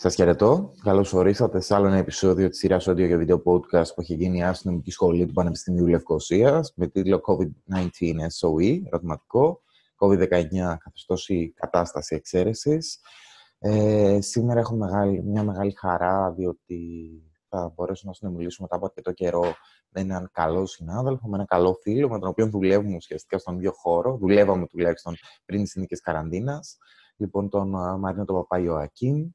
Σας χαιρετώ. Καλώς ορίσατε σε άλλο ένα επεισόδιο της σειράς audio και βίντεο podcast που έχει γίνει η Αστυνομική Σχολή του Πανεπιστημίου Λευκοσίας με τίτλο COVID-19 SOE, ερωτηματικό, COVID-19 καθεστώς ή κατάσταση εξαίρεσης. Ε, σήμερα έχω μεγάλη, μια μεγάλη χαρά διότι θα μπορέσω να συνομιλήσω μετά από αρκετό καιρό με έναν καλό συνάδελφο, με έναν καλό φίλο, με τον οποίο δουλεύουμε ουσιαστικά στον ίδιο χώρο. Δουλεύαμε τουλάχιστον πριν τι συνθήκε καραντίνας. Λοιπόν, τον Μαρίνο τον Παπά Ιωακίν.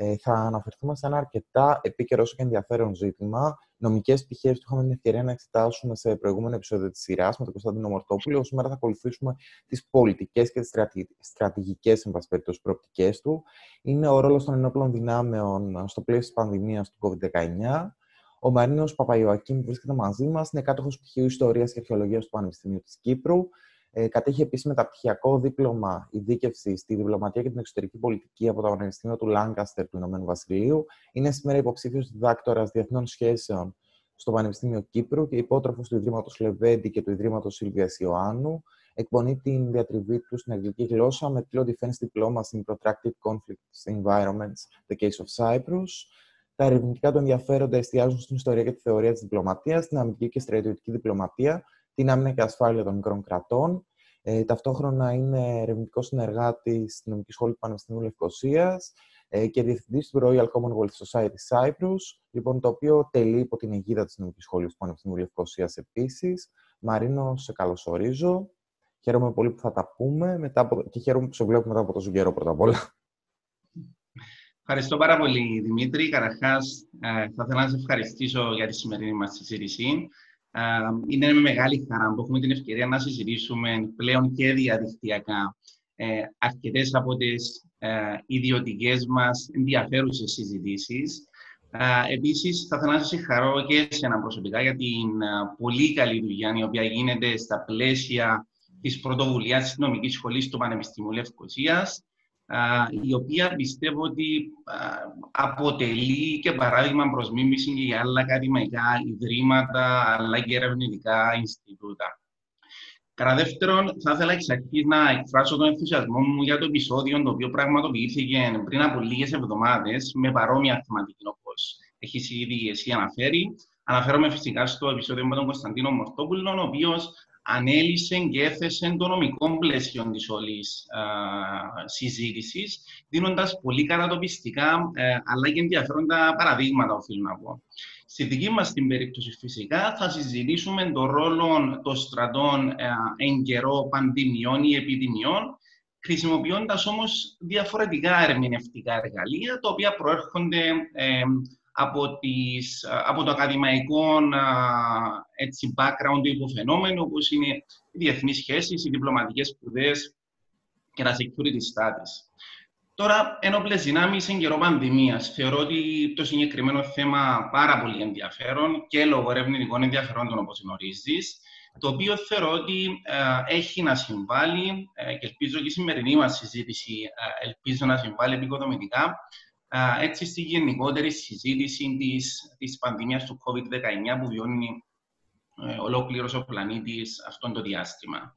Ε, θα αναφερθούμε σε ένα αρκετά επίκαιρο όσο και ενδιαφέρον ζήτημα. Νομικές πτυχές που είχαμε την ευκαιρία να εξετάσουμε σε προηγούμενο επεισόδιο της σειράς με τον Κωνσταντίνο Μορτόπουλο. Σήμερα θα ακολουθήσουμε τις πολιτικές και τις στρατηγικές, εν πάση περιπτώσει, προοπτικές του. Είναι ο ρόλος των ενόπλων δυνάμεων στο πλαίσιο της πανδημίας του COVID-19. Ο Μαρίνος Παπαϊωακίνη βρίσκεται μαζί μας, είναι κάτοχος πτυχίου Ιστορίας και Αρχαιολογίας του Πανεπιστημίου της Κύπρου. Ε, κατέχει επίσης μεταπτυχιακό δίπλωμα ειδίκευσης στη διπλωματία και την εξωτερική πολιτική από το Πανεπιστήμιο του Λάγκαστερ του Ηνωμένου Βασιλείου. Είναι σήμερα υποψήφιος διδάκτορα διεθνών σχέσεων στο Πανεπιστήμιο Κύπρου και υπότροφος του Ιδρύματος Λεβέντη και του Ιδρύματος Σίλβιας Ιωάννου. Εκπονεί την διατριβή του στην αγγλική γλώσσα με τίτλο Defense Diploma in Protracted Conflict Environments, The Case of Cyprus. Τα ερευνητικά του ενδιαφέροντα εστιάζουν στην ιστορία και τη θεωρία της διπλωματίας, την αμυντική και στρατιωτική διπλωματία, την άμυνα και ασφάλεια των μικρών κρατών. Ε, ταυτόχρονα είναι ερευνητικός συνεργάτης στην Νομική Σχόλη του Πανεπιστημίου Λευκοσίας ε, και διευθυντής του Royal Commonwealth Society Cyprus, λοιπόν, το οποίο τελεί υπό την αιγίδα της Νομικής Σχόλη του Πανεπιστημίου Λευκοσίας επίσης. Μαρίνο, σε καλωσορίζω. Χαίρομαι πολύ που θα τα πούμε μετά από... και χαίρομαι που σε βλέπω μετά από τόσο καιρό πρώτα απ' όλα. Ευχαριστώ πάρα πολύ, Δημήτρη. Καταρχάς, ε, θα ήθελα να σε ευχαριστήσω για τη σημερινή μας συζήτηση. Ε, είναι με μεγάλη χαρά που έχουμε την ευκαιρία να συζητήσουμε πλέον και διαδικτυακά ε, αρκετές από τις ε, ιδιωτικές μας ενδιαφέρουσες συζητήσεις. Ε, Επίσης, θα ήθελα να σας συγχαρώ και σε ένα προσωπικά για την ε, πολύ καλή δουλειά η οποία γίνεται στα πλαίσια της πρωτοβουλίας της Νομικής Σχολής του Πανεπιστημίου Λευκοσίας η οποία πιστεύω ότι αποτελεί και παράδειγμα προς μίμηση και για άλλα ακαδημαϊκά ιδρύματα, αλλά και ερευνητικά Ινστιτούτα. Κατά δεύτερον, θα ήθελα εξ αρχής να εκφράσω τον ενθουσιασμό μου για το επεισόδιο το οποίο πραγματοποιήθηκε πριν από λίγες εβδομάδες με παρόμοια θεματική όπως έχεις ήδη εσύ αναφέρει. Αναφέρομαι φυσικά στο επεισόδιο με τον Κωνσταντίνο Μορτόπουλο, ο οποίος ανέλησε και έθεσε το νομικό πλαίσιο της όλης συζήτησης, δίνοντας πολύ κατατοπιστικά ε, αλλά και ενδιαφέροντα παραδείγματα, οφείλω να πω. Στη δική μας την περίπτωση, φυσικά, θα συζητήσουμε τον ρόλο των στρατών ε, εν καιρό πανδημιών ή επιδημιών, χρησιμοποιώντας όμως διαφορετικά ερμηνευτικά εργαλεία, τα οποία προέρχονται ε, από, τις, από το ακαδημαϊκό έτσι, background του υποφαινόμενου, όπως είναι οι διεθνείς σχέσεις, οι διπλωματικές σπουδές και τα security studies. Τώρα, ένοπλε δυνάμεις εν καιρό πανδημίας. Θεωρώ ότι το συγκεκριμένο θέμα πάρα πολύ ενδιαφέρον και λόγω ερευνητικών ενδιαφερόντων, όπως γνωρίζεις, το οποίο θεωρώ ότι έχει να συμβάλλει ε, και ελπίζω και η σημερινή μας συζήτηση ελπίζω να συμβάλλει επικοδομητικά έτσι στη γενικότερη συζήτηση της, της πανδημίας του COVID-19 που βιώνει ε, ολόκληρος ο πλανήτης αυτόν το διάστημα.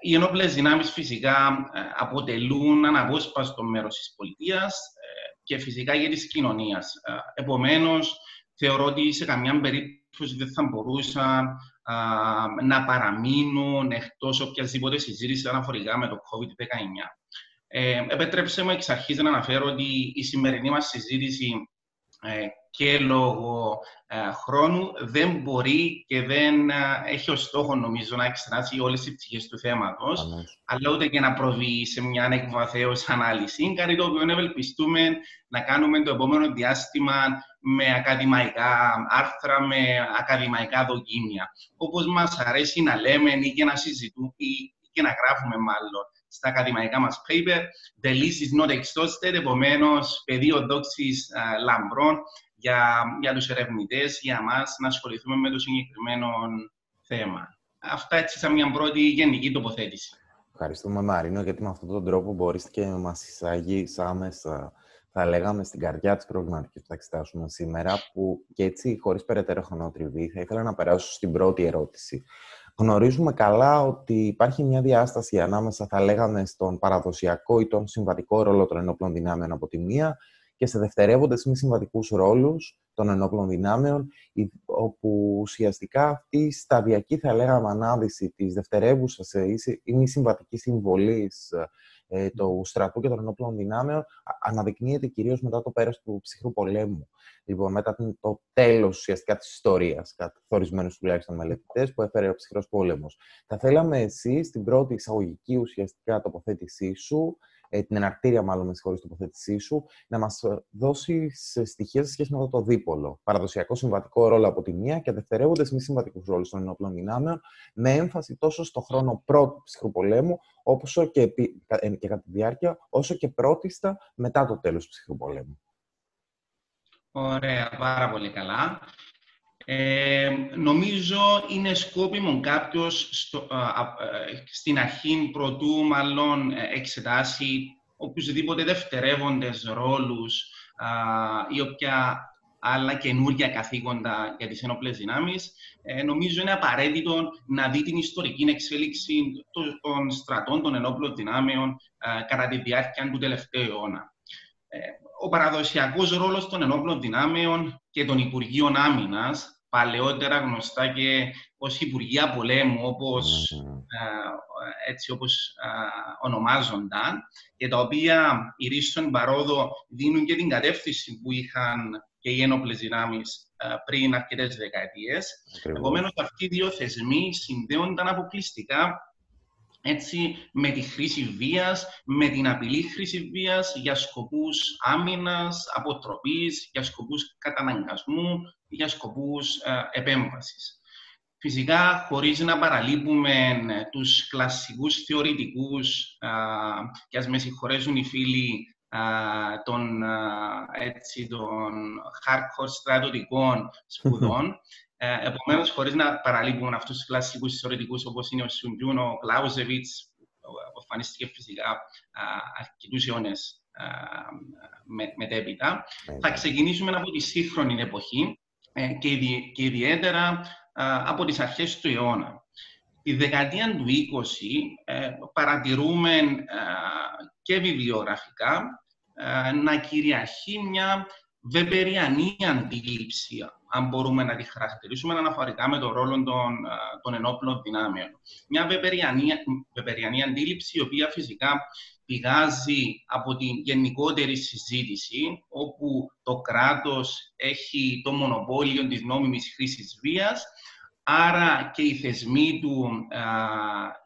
Οι ενόπλες δυνάμεις φυσικά ε, αποτελούν αναπόσπαστο μέρος της πολιτείας ε, και φυσικά και της κοινωνίας. Ε, επομένως, θεωρώ ότι σε καμιά περίπτωση δεν θα μπορούσαν να παραμείνουν εκτός οποιασδήποτε συζήτηση αναφορικά με το COVID-19. Ε, επέτρεψε μου εξ αρχής να αναφέρω ότι η σημερινή μας συζήτηση ε, και λόγω ε, χρόνου δεν μπορεί και δεν ε, έχει ως στόχο νομίζω να εξετάσει όλες τις πτυχές του θέματος, αλλά ούτε και να προβεί σε μια εκβαθέως ανάλυση, κάτι το οποίο ευελπιστούμε να κάνουμε το επόμενο διάστημα με ακαδημαϊκά άρθρα, με ακαδημαϊκά δοκίμια. Όπως μας αρέσει να λέμε ή και να συζητούμε ή και να γράφουμε μάλλον στα ακαδημαϊκά μας paper. The list is not exhausted, επομένως, πεδίο δόξης λαμπρών για, για τους ερευνητές, για μας, να ασχοληθούμε με το συγκεκριμένο θέμα. Αυτά έτσι σαν μια πρώτη γενική τοποθέτηση. Ευχαριστούμε Μαρίνο, γιατί με αυτόν τον τρόπο μπορείς και μας εισάγει άμεσα, θα λέγαμε, στην καρδιά της προβληματικής που θα εξετάσουμε σήμερα, που και έτσι, χωρίς περαιτέρω χρονοτριβή, θα ήθελα να περάσω στην πρώτη ερώτηση. Γνωρίζουμε καλά ότι υπάρχει μια διάσταση ανάμεσα, θα λέγαμε, στον παραδοσιακό ή τον συμβατικό ρόλο των ενόπλων δυνάμεων από τη μία και σε δευτερεύοντες μη συμβατικούς ρόλους των ενόπλων δυνάμεων, όπου ουσιαστικά αυτή η σταδιακή, θα λέγαμε, ανάδυση της δευτερεύουσας ή μη συμβατικής συμβολής ε, του στρατού και των ενόπλων δυνάμεων αναδεικνύεται κυρίως μετά το πέρας του ψυχρού πολέμου. Λοιπόν, μετά το τέλος ουσιαστικά της ιστορίας, καθορισμένους τουλάχιστον μελετητές, που έφερε ο ψυχρός πόλεμος. Θα θέλαμε εσύ στην πρώτη εισαγωγική ουσιαστικά τοποθέτησή σου ε, την εναρκτήρια μάλλον με συγχωρείς τοποθέτησή σου, να μας ε, δώσει στοιχεία σε σχέση με αυτό το δίπολο. Παραδοσιακό συμβατικό ρόλο από τη μία και δευτερεύοντες μη συμβατικούς ρόλους των ενόπλων δυνάμεων, με έμφαση τόσο στο χρόνο πρώτου ψυχρού πολέμου, όπως και, ε, και κατά τη διάρκεια, όσο και πρώτιστα μετά το τέλος του ψυχρού πολέμου. Ωραία, πάρα πολύ καλά. Ε, νομίζω είναι σκόπιμο κάποιος στην αρχή πρωτού μάλλον ε, εξετάσει οποιουσδήποτε δευτερεύοντες ρόλους ή όποια άλλα καινούργια καθήκοντα για τις ενόπλες δυνάμεις, ε, νομίζω είναι απαραίτητο να δει την ιστορική εξέλιξη των στρατών των ενόπλων δυνάμεων κατά τη διάρκεια του τελευταίου αιώνα. Ε, ο παραδοσιακός ρόλος των ενόπλων δυνάμεων και των Υπουργείων Άμυνας παλαιότερα γνωστά και ως Υπουργεία Πολέμου, όπως, έτσι όπως ονομάζονταν, και τα οποία οι Ρίσον Παρόδο δίνουν και την κατεύθυνση που είχαν και οι ένοπλες δυνάμεις πριν αρκετές δεκαετίες. Επομένως, αυτοί οι δύο θεσμοί συνδέονταν αποκλειστικά έτσι, με τη χρήση βίας, με την απειλή χρήση βίας για σκοπούς άμυνας, αποτροπής, για σκοπούς καταναγκασμού, για σκοπούς ε, επέμβασης. Φυσικά, χωρίς να παραλείπουμε ε, τους κλασσικούς θεωρητικούς, ε, και ας με συγχωρέσουν οι φίλοι των, έτσι, των hardcore στρατιωτικών σπουδών, Ε, Επομένως, χωρίς να παραλείπουν αυτούς τους κλασικούς θεωρητικούς όπως είναι ο Σουντζούν, ο Κλάουζεβιτς, που εμφανίστηκε φυσικά αρκετούς αιώνες μετέπειτα. Θα ξεκινήσουμε από τη σύγχρονη εποχή ε, και ιδιαίτερα από τις αρχές του αιώνα. Τη δεκαετία του 20 ε, παρατηρούμε και βιβλιογραφικά να κυριαρχεί μια βεπεριανή αντίληψη αν μπορούμε να τη χαρακτηρίσουμε αναφορικά με τον ρόλο των, των ενόπλων δυνάμεων. Μια βεπεριανή, αντίληψη, η οποία φυσικά πηγάζει από την γενικότερη συζήτηση, όπου το κράτος έχει το μονοπόλιο της νόμιμης χρήσης βίας, άρα και οι θεσμοί του,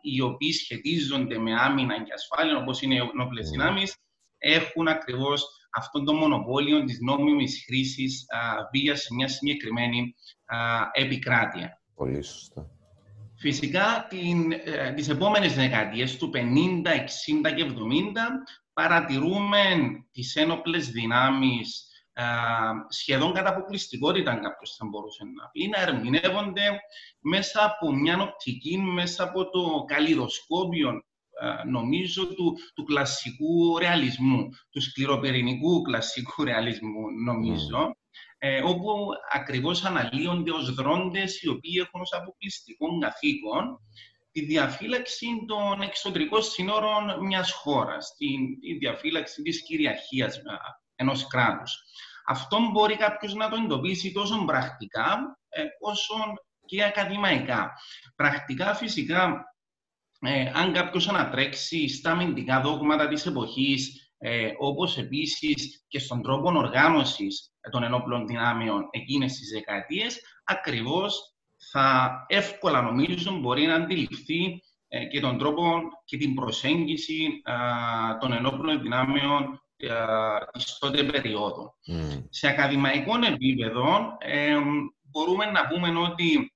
οι οποίοι σχετίζονται με άμυνα και ασφάλεια, όπως είναι οι ενόπλες ναι. δυνάμεις, έχουν ακριβώς αυτόν τον μονοπόλιο της νόμιμης χρήσης βίας σε μια συγκεκριμένη επικράτεια. Πολύ σωστά. Φυσικά, την, ε, τις επόμενες δεκαετίες του 50, 60 και 70 παρατηρούμε τις ένοπλες δυνάμεις σχεδόν κατά αποκλειστικότητα, αν κάποιος θα μπορούσε να πει, να ερμηνεύονται μέσα από μια οπτική, μέσα από το καλλιδοσκόπιο νομίζω, του, του κλασσικού ρεαλισμού, του σκληροπερινικού κλασσικού ρεαλισμού, νομίζω, ε, όπου ακριβώς αναλύονται ως δρόντες οι οποίοι έχουν ως αποκλειστικό καθήκον τη διαφύλαξη των εξωτερικών σύνορων μιας χώρας, τη, τη διαφύλαξη της κυριαρχίας ενός κράτους. Αυτό μπορεί κάποιος να το εντοπίσει τόσο πρακτικά ε, όσο και ακαδημαϊκά. Πρακτικά, φυσικά, ε, αν κάποιος ανατρέξει στα αμυντικά δόγματα της εποχής, ε, όπως επίσης και στον τρόπο οργάνωσης των ενόπλων δυνάμεων εκείνες τις δεκαετίες, ακριβώς θα εύκολα νομίζω μπορεί να αντιληφθεί ε, και τον τρόπο και την προσέγγιση των ενόπλων δυνάμεων της τότε περίοδου. Σε ακαδημαϊκό επίπεδο μπορούμε να πούμε ότι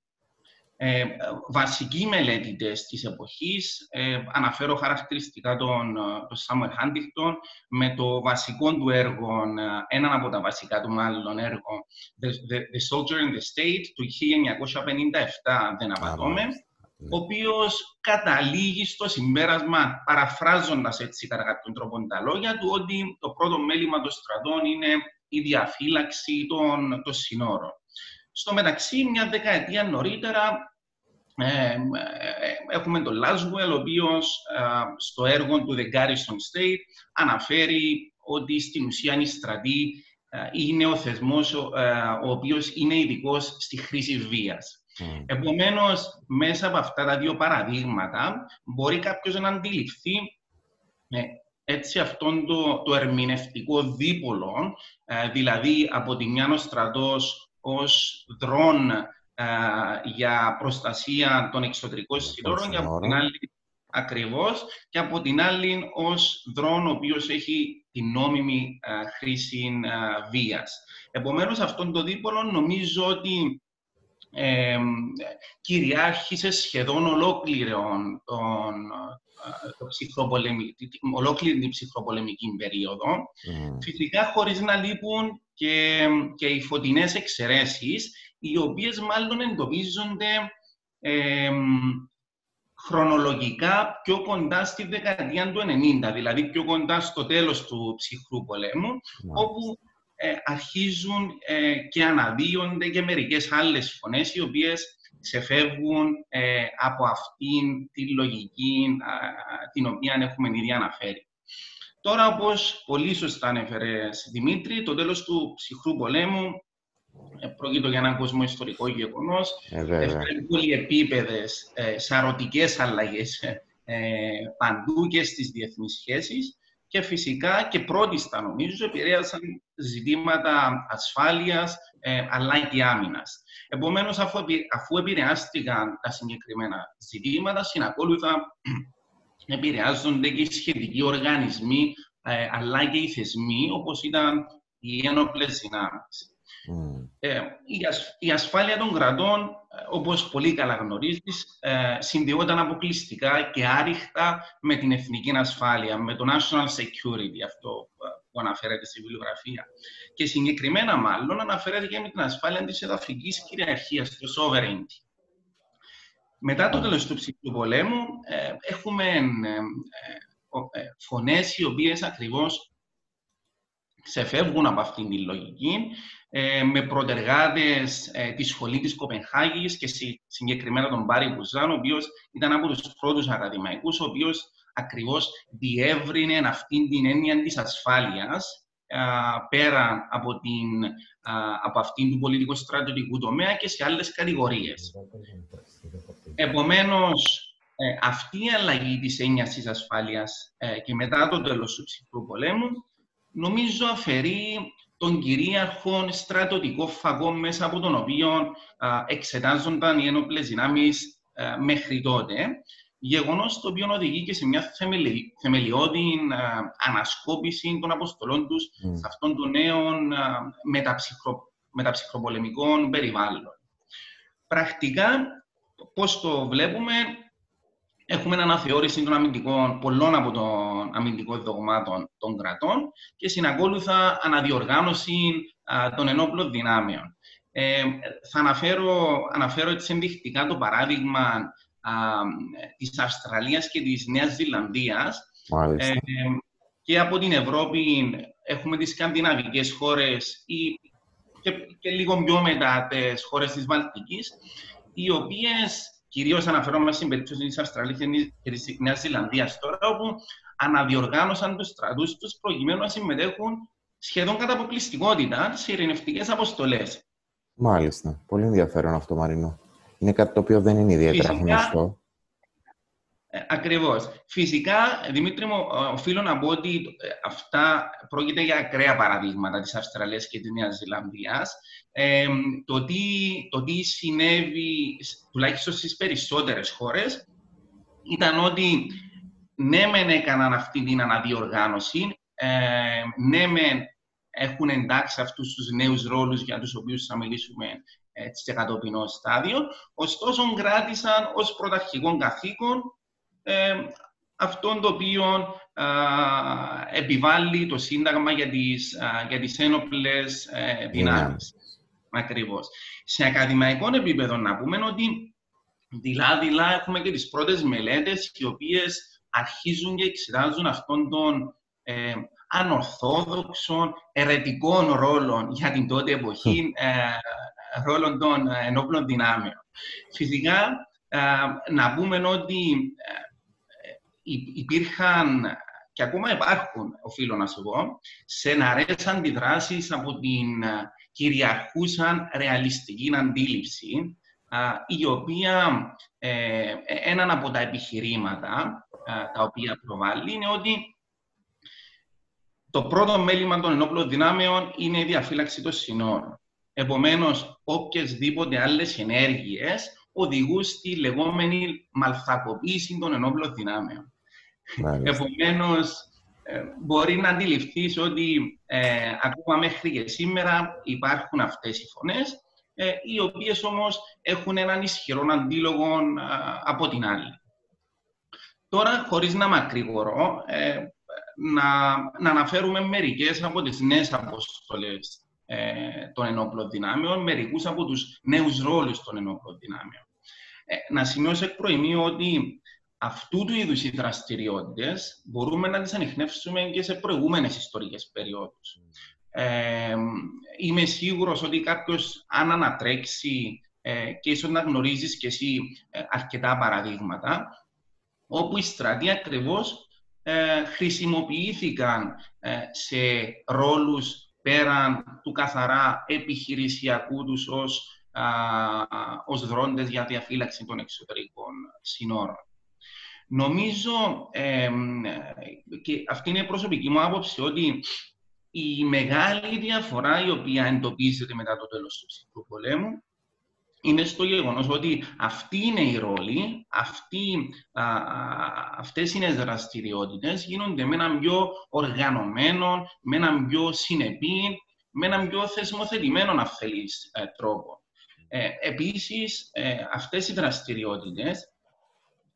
ε, βασικοί μελέτητες της εποχής, ε, αναφέρω χαρακτηριστικά τον, τον Samuel Huntington, με το βασικό του έργο, ε, έναν από τα βασικά του μάλλον έργο, The, the, the Soldier in the State, του 1957, δεν απατώμε, ο οποίος καταλήγει στο συμπέρασμα, παραφράζοντας έτσι κατά κάποιον τρόπο τα λόγια του, ότι το πρώτο μέλημα των στρατών είναι η διαφύλαξη των, των συνόρων. Στο μεταξύ, μια δεκαετία νωρίτερα, ε, ε, έχουμε τον Laswell, ο οποίος στο έργο του The Garrison State αναφέρει ότι στην ουσία η στρατή είναι ο θεσμός ο, ο οποίος είναι ειδικός στη χρήση βίας. Mm. Επομένως, μέσα από αυτά τα δύο παραδείγματα, μπορεί κάποιος να αντιληφθεί ε, έτσι αυτόν το, το ερμηνευτικό δίπολο, ε, δηλαδή από τη μια ο στρατός ως δρόν ε, για προστασία των εξωτερικών συνόρων και από την άλλη ακριβώς και από την άλλη ως δρόν ο οποίος έχει την νόμιμη χρήση βίας. Επομένως, αυτόν το δίπολο νομίζω ότι ε, κυριάρχησε σχεδόν ολόκληρον τον, το ολόκληρη την ψυχροπολεμική περίοδο. Mm. Φυσικά χωρίς να λείπουν και, και οι φωτεινές εξαιρέσεις, οι οποίες μάλλον εντοπίζονται ε, χρονολογικά πιο κοντά στη δεκαετία του 90, δηλαδή πιο κοντά στο τέλος του ψυχρού πολέμου, όπου ε, αρχίζουν ε, και αναδύονται και μερικές άλλες φωνές οι οποίες ξεφεύγουν ε, από αυτήν τη λογική την οποία έχουμε ήδη αναφέρει. Τώρα, όπως πολύ σωστά ανέφερε Δημήτρη, το τέλος του ψυχρού πολέμου πρόκειται για έναν κόσμο ιστορικό γεγονός. Έφερε πολυεπίπεδε ε, σαρωτικές αλλαγές παντού και στις διεθνείς σχέσεις και φυσικά και πρώτιστα νομίζω επηρέασαν ζητήματα ασφάλειας ε, αλλά και άμυνας. Επομένως, αφού, αφού επηρεάστηκαν τα συγκεκριμένα ζητήματα, συνακόλουθα επηρεάζονται και οι σχετικοί οργανισμοί ε, αλλά και οι θεσμοί, όπως ήταν οι ένοπλες δυνάμεις. Mm. Ε, η, ασφάλεια των κρατών, ε, όπως πολύ καλά γνωρίζεις, ε, συνδυόταν αποκλειστικά και άριχτα με την εθνική ασφάλεια, με το national security, αυτό που αναφέρεται στη βιβλιογραφία. Και συγκεκριμένα μάλλον αναφέρεται και με την ασφάλεια της εδαφικής κυριαρχίας, το sovereignty. Μετά το τέλος του ψυχικού πολέμου έχουμε φωνές οι οποίες ακριβώς ξεφεύγουν από αυτήν την λογική ε, με προτεργάτες ε, τη σχολή της Κοπενχάγης και συγκεκριμένα τον Μπάρι Μπουζάν, ο οποίος ήταν από τους πρώτους ακαδημαϊκούς, ο οποίος ακριβώς διεύρυνε αυτήν την έννοια της ασφάλειας πέρα από, την, από αυτήν του πολιτικού στρατιωτικού τομέα και σε άλλες κατηγορίες. Επομένως, ε, αυτή η αλλαγή της έννοιας της ασφάλειας ε, και μετά το τέλος του ψυχρού πολέμου, νομίζω αφαιρεί τον κυρίαρχο στρατιωτικό φαγό μέσα από τον οποίο α, εξετάζονταν οι ένοπλες δυνάμεις μέχρι τότε. Γεγονός το οποίο οδηγεί και σε μια θεμελι, θεμελιώδη ανασκόπηση των αποστολών τους mm. σε αυτόν τον νέο μεταψυχρο, μεταψυχροπολεμικών περιβάλλον. Πρακτικά, πώς το βλέπουμε, Έχουμε αναθεώρηση των αμυντικών, πολλών από των αμυντικών δογμάτων των κρατών και συνακόλουθα αναδιοργάνωση των ενόπλων δυνάμεων. Ε, θα αναφέρω, αναφέρω έτσι ενδεικτικά το παράδειγμα α, της Αυστραλίας και της Νέας Ζηλανδίας. Ε, και από την Ευρώπη έχουμε τις σκανδιναβικές χώρες ή και, και λίγο πιο μετά τις χώρες της Βαλτικής, οι οποίες Κυρίως αναφερόμαστε στην περίπτωση της Αυστραλίας και τη Νέας Ζηλανδίας τώρα, όπου αναδιοργάνωσαν τους στρατούς τους προκειμένου να συμμετέχουν σχεδόν κατά αποκλειστικότητα σε ειρηνευτικές αποστολές. Μάλιστα. Πολύ ενδιαφέρον αυτό, Μαρίνο. Είναι κάτι το οποίο δεν είναι ιδιαίτερα γνωστό. Ε, Ακριβώς. Φυσικά, Δημήτρη μου, οφείλω να πω ότι ε, αυτά πρόκειται για ακραία παραδείγματα της Αυστραλίας και της Νέας Ζηλανδίας. Ε, το, τι, το τι συνέβη, τουλάχιστον στις περισσότερες χώρες, ήταν ότι ναι, μεν έκαναν αυτή την αναδιοργάνωση, ε, ναι, μεν έχουν εντάξει αυτούς τους νέους ρόλους για τους οποίους θα μιλήσουμε έτσι, σε κατοπινό στάδιο, ωστόσο κράτησαν ως πρωταρχικό καθήκον ε, αυτό το οποίο επιβάλλει το Σύνταγμα για τις, α, για τις ένοπλες ε, δυνάμεις. Ακριβώς. Σε ακαδημαϊκό επίπεδο να πούμε ότι δειλά-δειλά έχουμε και τις πρώτες μελέτες οι οποίες αρχίζουν και εξετάζουν αυτόν τον ε, ανορθόδοξων, ερετικών ρόλων για την τότε εποχή, ε, ρόλων των ενόπλων δυνάμεων. Φυσικά, να πούμε ότι υπήρχαν και ακόμα υπάρχουν, οφείλω να σου πω, στεναρές αντιδράσεις από την κυριαρχούσαν ρεαλιστική αντίληψη, η οποία ε, έναν από τα επιχειρήματα τα οποία προβάλλει είναι ότι το πρώτο μέλημα των ενόπλων δυνάμεων είναι η διαφύλαξη των συνόρων. Επομένως, οποιασδήποτε άλλες ενέργειες οδηγούν στη λεγόμενη μαλθακοποίηση των ενόπλων δυνάμεων. Επομένως, ε, μπορεί να αντιληφθείς ότι ε, ακόμα μέχρι και σήμερα υπάρχουν αυτές οι φωνές, ε, οι οποίες όμως έχουν έναν ισχυρό αντίλογο από την άλλη. Τώρα, χωρίς να μακρηγορώ, ε, να, να αναφέρουμε μερικές από τις νέες αποστολές ε, των ενόπλων δυνάμεων, μερικούς από τους νέους ρόλους των ενόπλων δυνάμεων. Ε, να σημειώσω εκ προημίου ότι αυτού του είδους οι δραστηριότητες μπορούμε να τις ανοιχνεύσουμε και σε προηγούμενες ιστορικές περιόδους. Ε, είμαι σίγουρος ότι κάποιος αν ανατρέξει ε, και ίσως να γνωρίζεις και εσύ ε, αρκετά παραδείγματα, όπου οι στρατοί ακριβώς ε, χρησιμοποιήθηκαν ε, σε ρόλους πέραν του καθαρά επιχειρησιακού τους ως, α, ως δρόντες για διαφύλαξη των εξωτερικών συνόρων. Νομίζω, και αυτή είναι η προσωπική μου άποψη, ότι η μεγάλη διαφορά η οποία εντοπίζεται μετά το τέλος του ψυχρού πολέμου είναι στο γεγονός ότι αυτή είναι η ρόλη, αυτή, α, αυτές είναι οι δραστηριότητες γίνονται με έναν πιο οργανωμένο, με έναν πιο συνεπή, με έναν πιο θεσμοθετημένο αν ε, τρόπο. Ε, επίσης, ε, αυτές οι δραστηριότητες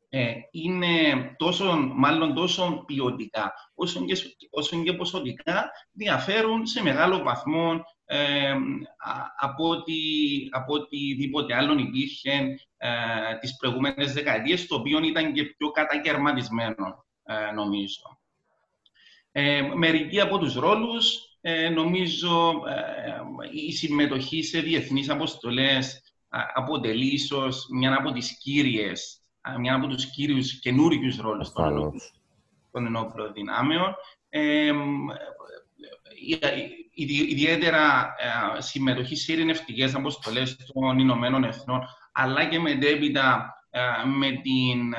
ε, είναι τόσο, μάλλον τόσο ποιοτικά όσο και, όσο και ποσοτικά διαφέρουν σε μεγάλο βαθμό ε, από, ότι, από οτιδήποτε άλλον υπήρχε ε, τις προηγούμενες δεκαετίες, το οποίο ήταν και πιο κατακαιρματισμένο, ε, νομίζω. Ε, μερικοί από τους ρόλους, ε, νομίζω, η συμμετοχή σε διεθνείς αποστολές αποτελεί ίσως μια από τις κύριες μια από τους κύριους καινούριους ρόλους των, των ενόπλων δυνάμεων. Ε, ιδιαίτερα συμμετοχή σε ειρηνευτικές αποστολές των Ηνωμένων Εθνών, αλλά και μετέπειτα με την,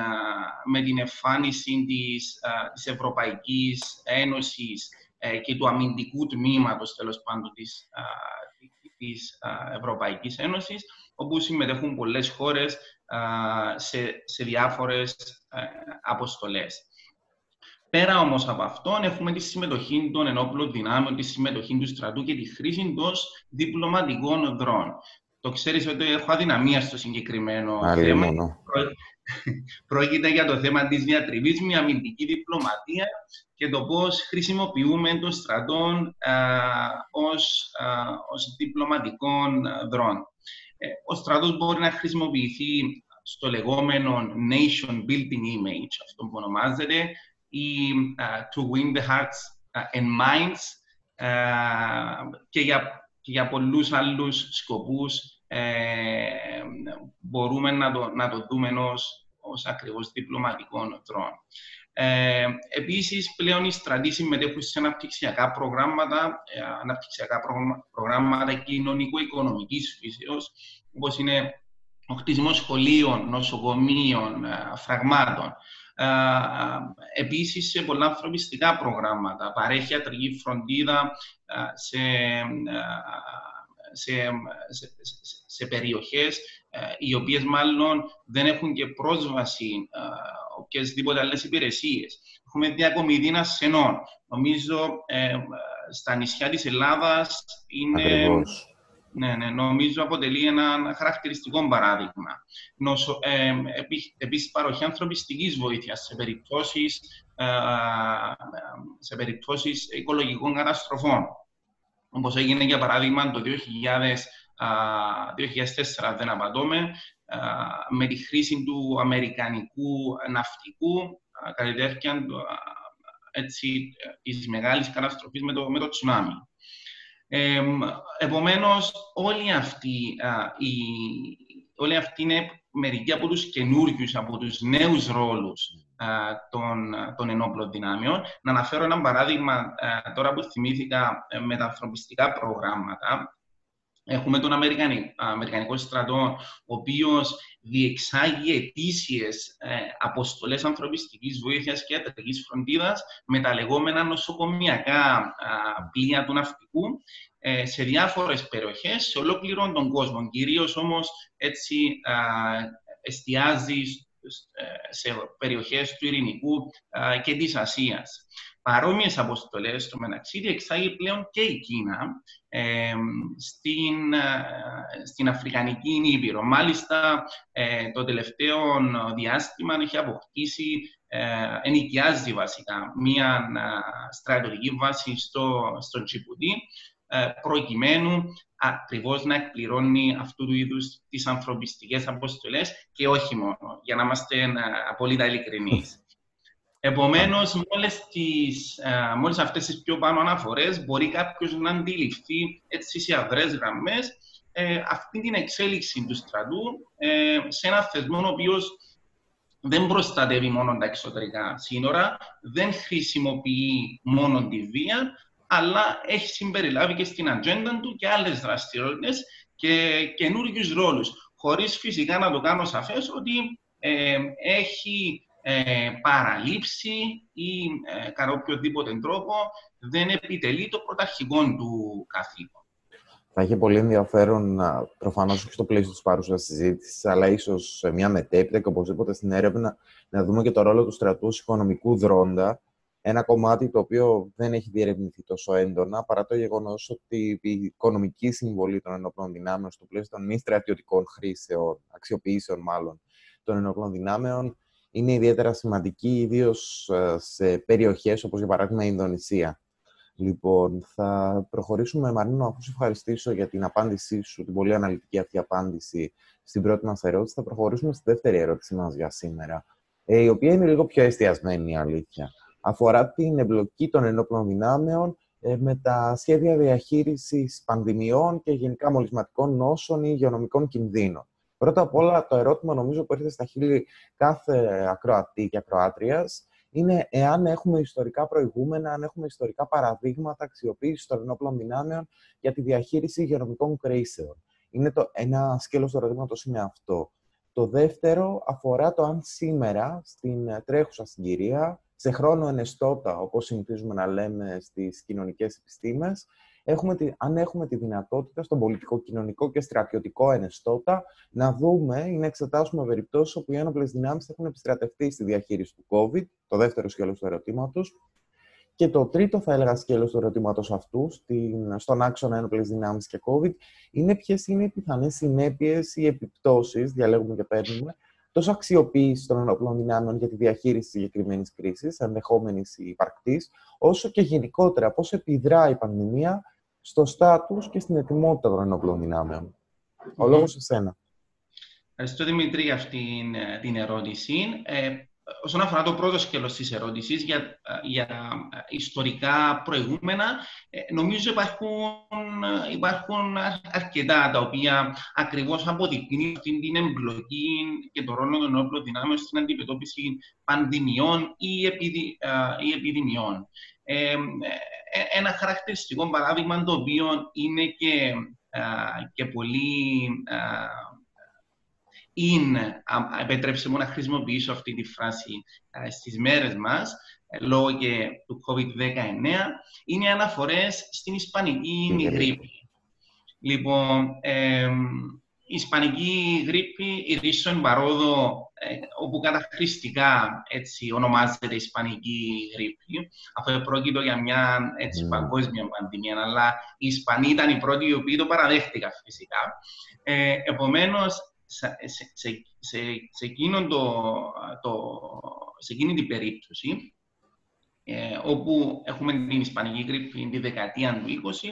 με την εμφάνιση της, της Ευρωπαϊκής Ένωσης ε, και του αμυντικού τμήματος, τέλος πάντων, της, της Ευρωπαϊκής Ένωσης, όπου συμμετέχουν πολλές χώρες σε, σε διάφορες ε, αποστολές. Πέρα όμως από αυτό, έχουμε τη συμμετοχή των ενόπλων δυνάμεων, τη συμμετοχή του στρατού και τη χρήση των διπλωματικών δρόμων. Το ξέρεις ότι έχω αδυναμία στο συγκεκριμένο Άλλη θέμα. Πρόκειται για το θέμα της διατριβής, μια αμυντική διπλωματία και το πώς χρησιμοποιούμε τον στρατό ως, ως διπλωματικών δρόμων. Ε, ο στρατός μπορεί να χρησιμοποιηθεί στο λεγόμενο nation building image, αυτό που ονομάζεται, ή to win the hearts and minds και για, και για πολλούς άλλους σκοπούς ε, μπορούμε να το, να το δούμε ως, ως ακριβώς διπλωματικό τρόπο. Ε, επίσης, πλέον οι στρατοί συμμετέχουν σε αναπτυξιακά προγράμματα, ε, αναπτυξιακά προγράμματα κοινωνικο-οικονομικής φύσεως, όπως είναι ο χτισμός σχολείων, νοσοκομείων, ε, φραγμάτων. Ε, επίσης, σε πολλά ανθρωπιστικά προγράμματα, παρέχει ιατρική φροντίδα σε, σε, σε, σε περιοχές οι οποίες μάλλον δεν έχουν και πρόσβαση οποιασδήποτε άλλες υπηρεσίες. Έχουμε διακομιδή ασθενών. Νομίζω ε, στα νησιά της Ελλάδας είναι. Ναι, ναι, νομίζω αποτελεί ένα χαρακτηριστικό παράδειγμα. Νοσο, ε, επίσης, παροχή ανθρωπιστικής βοήθειας σε περιπτώσεις, ε, σε περιπτώσεις οικολογικών καταστροφών. Όπως έγινε, για παράδειγμα, το 2000, 2004, δεν απαντώμε, με τη χρήση του αμερικανικού ναυτικού κατά τη διάρκεια έτσι, της μεγάλης καταστροφής με το, με το τσουνάμι. Ε, επομένως, όλοι αυτοί, οι, όλοι αυτοί είναι μερικοί από τους καινούριους, από τους νέους ρόλους των, των ενόπλων δυνάμεων. Να αναφέρω ένα παράδειγμα τώρα που θυμήθηκα με τα ανθρωπιστικά προγράμματα. Έχουμε τον Αμερικανικό στρατό, ο οποίος διεξάγει ετήσιε ε, αποστολές ανθρωπιστικής βοήθειας και ιατρική φροντίδας με τα λεγόμενα νοσοκομιακά πλοία του ναυτικού ε, σε διάφορες περιοχές, σε ολόκληρο τον κόσμο. Κυρίως όμως έτσι εστιάζει ε, σε περιοχές του Ειρηνικού και της Ασίας. Παρόμοιες αποστολές στο μεταξύ διεξάγει πλέον και η Κίνα ε, στην, στην Αφρικανική Ήπειρο. Μάλιστα, ε, το τελευταίο διάστημα έχει αποκτήσει, ε, ενοικιάζει βασικά, μία στρατιωτική βάση στο, στο Τσιπουτί, προκειμένου ακριβώς να εκπληρώνει αυτού του είδους τις ανθρωπιστικές αποστολές και όχι μόνο, για να είμαστε απόλυτα ειλικρινείς. Επομένως, μόλις αυτές τις πιο πάνω αναφορές μπορεί κάποιος να αντιληφθεί έτσι σε αδρές γραμμές ε, αυτή την εξέλιξη του στρατού ε, σε ένα θεσμό ο οποίος δεν προστατεύει μόνο τα εξωτερικά σύνορα, δεν χρησιμοποιεί μόνο τη βία, αλλά έχει συμπεριλάβει και στην ατζέντα του και άλλες δραστηριότητες και καινούριους ρόλους. Χωρίς φυσικά να το κάνω σαφές ότι ε, έχει ε, παραλείψει ή ε, κατά οποιοδήποτε τρόπο δεν επιτελεί το πρωταρχικό του καθήκον. Θα έχει πολύ ενδιαφέρον, προφανώς όχι στο πλαίσιο της παρούσας συζήτησης, αλλά ίσως σε μια μετέπειτα και οπωσδήποτε στην έρευνα να δούμε και το ρόλο του στρατού ως οικονομικού δρόντα. Ένα κομμάτι το οποίο δεν έχει διερευνηθεί τόσο έντονα, παρά το γεγονός ότι η οικονομική συμβολή των ενόπλων δυνάμεων στο πλαίσιο των μη στρατιωτικών χρήσεων, αξιοποιήσεων μάλλον των ενόπλων δυνάμεων, είναι ιδιαίτερα σημαντική, ιδίως ε, σε περιοχές όπως για παράδειγμα η Ινδονησία. Λοιπόν, θα προχωρήσουμε, Μαρίνο, αφού σε ευχαριστήσω για την απάντησή σου, την πολύ αναλυτική αυτή απάντηση στην πρώτη μας ερώτηση. Θα προχωρήσουμε στη δεύτερη ερώτηση μας για σήμερα, ε, η οποία είναι λίγο πιο εστιασμένη, η αλήθεια. Αφορά την εμπλοκή των ενόπλων δυνάμεων ε, με τα σχέδια διαχείρισης πανδημιών και γενικά μολυσματικών νόσων ή υγειονομικών κινδύνων. Πρώτα απ' όλα, το ερώτημα νομίζω που έρχεται στα χείλη κάθε ακροατή και ακροάτριας είναι εάν έχουμε ιστορικά προηγούμενα, αν έχουμε ιστορικά παραδείγματα αξιοποίησης των ενόπλων δυνάμεων για τη διαχείριση υγειονομικών κρίσεων. Είναι το, ένα σκέλος του ερωτήματος είναι αυτό. Το δεύτερο αφορά το αν σήμερα, στην τρέχουσα συγκυρία, σε χρόνο ενεστώτα, όπως συνηθίζουμε να λέμε στις κοινωνικές επιστήμες, έχουμε τη, αν έχουμε τη δυνατότητα στον πολιτικό, κοινωνικό και στρατιωτικό ενεστώτα να δούμε ή να εξετάσουμε περιπτώσεις όπου οι ένοπλες δυνάμεις έχουν επιστρατευτεί στη διαχείριση του COVID, το δεύτερο σκέλος του ερωτήματος. Και το τρίτο, θα έλεγα, σκέλος του ερωτήματος αυτού, στην, στον άξονα ένοπλες δυνάμεις και COVID, είναι ποιες είναι οι πιθανές συνέπειες ή επιπτώσεις, διαλέγουμε και παίρνουμε, τόσο αξιοποίησης των ενόπλων δυνάμεων για τη διαχείριση τη συγκεκριμένης κρίσης, ενδεχόμενης υπαρκτή, όσο και γενικότερα πώς επιδρά η πανδημία στο στάτους και στην ετοιμότητα των ενόπλων δυνάμεων. Ο λόγος σε σένα. Ευχαριστώ Δημήτρη για αυτή την ερώτηση. Ε, όσον αφορά το πρώτο σκέλος της ερώτησης για, για ιστορικά προηγούμενα, ε, νομίζω υπάρχουν, υπάρχουν αρκετά τα οποία ακριβώς αποδεικνύουν αυτή την εμπλοκή και το ρόλο των ενόπλων δυνάμεων στην αντιμετώπιση πανδημιών ή, επιδη, ή επιδημιών. Ε, ε, ένα χαρακτηριστικό παράδειγμα το οποίο είναι και, και πολύ είναι, επιτρέψτε μου να χρησιμοποιήσω αυτή τη φράση στις μέρες μας, ε, λόγω και του COVID-19, είναι αναφορές στην ισπανική γρήπη. Λοιπόν, η ισπανική γρήπη, η ρίσον παρόδο, ε, όπου καταχρηστικά έτσι ονομάζεται ισπανική γρήπη, αφού πρόκειται για μια έτσι, mm. παγκόσμια πανδημία, αλλά οι Ισπανοί ήταν οι πρώτοι οι οποίοι το παραδέχτηκαν φυσικά. Ε, επομένως, σε, σε, σε, σε, εκείνη την περίπτωση, ε, όπου έχουμε την Ισπανική γρήπη τη δεκαετία του 20,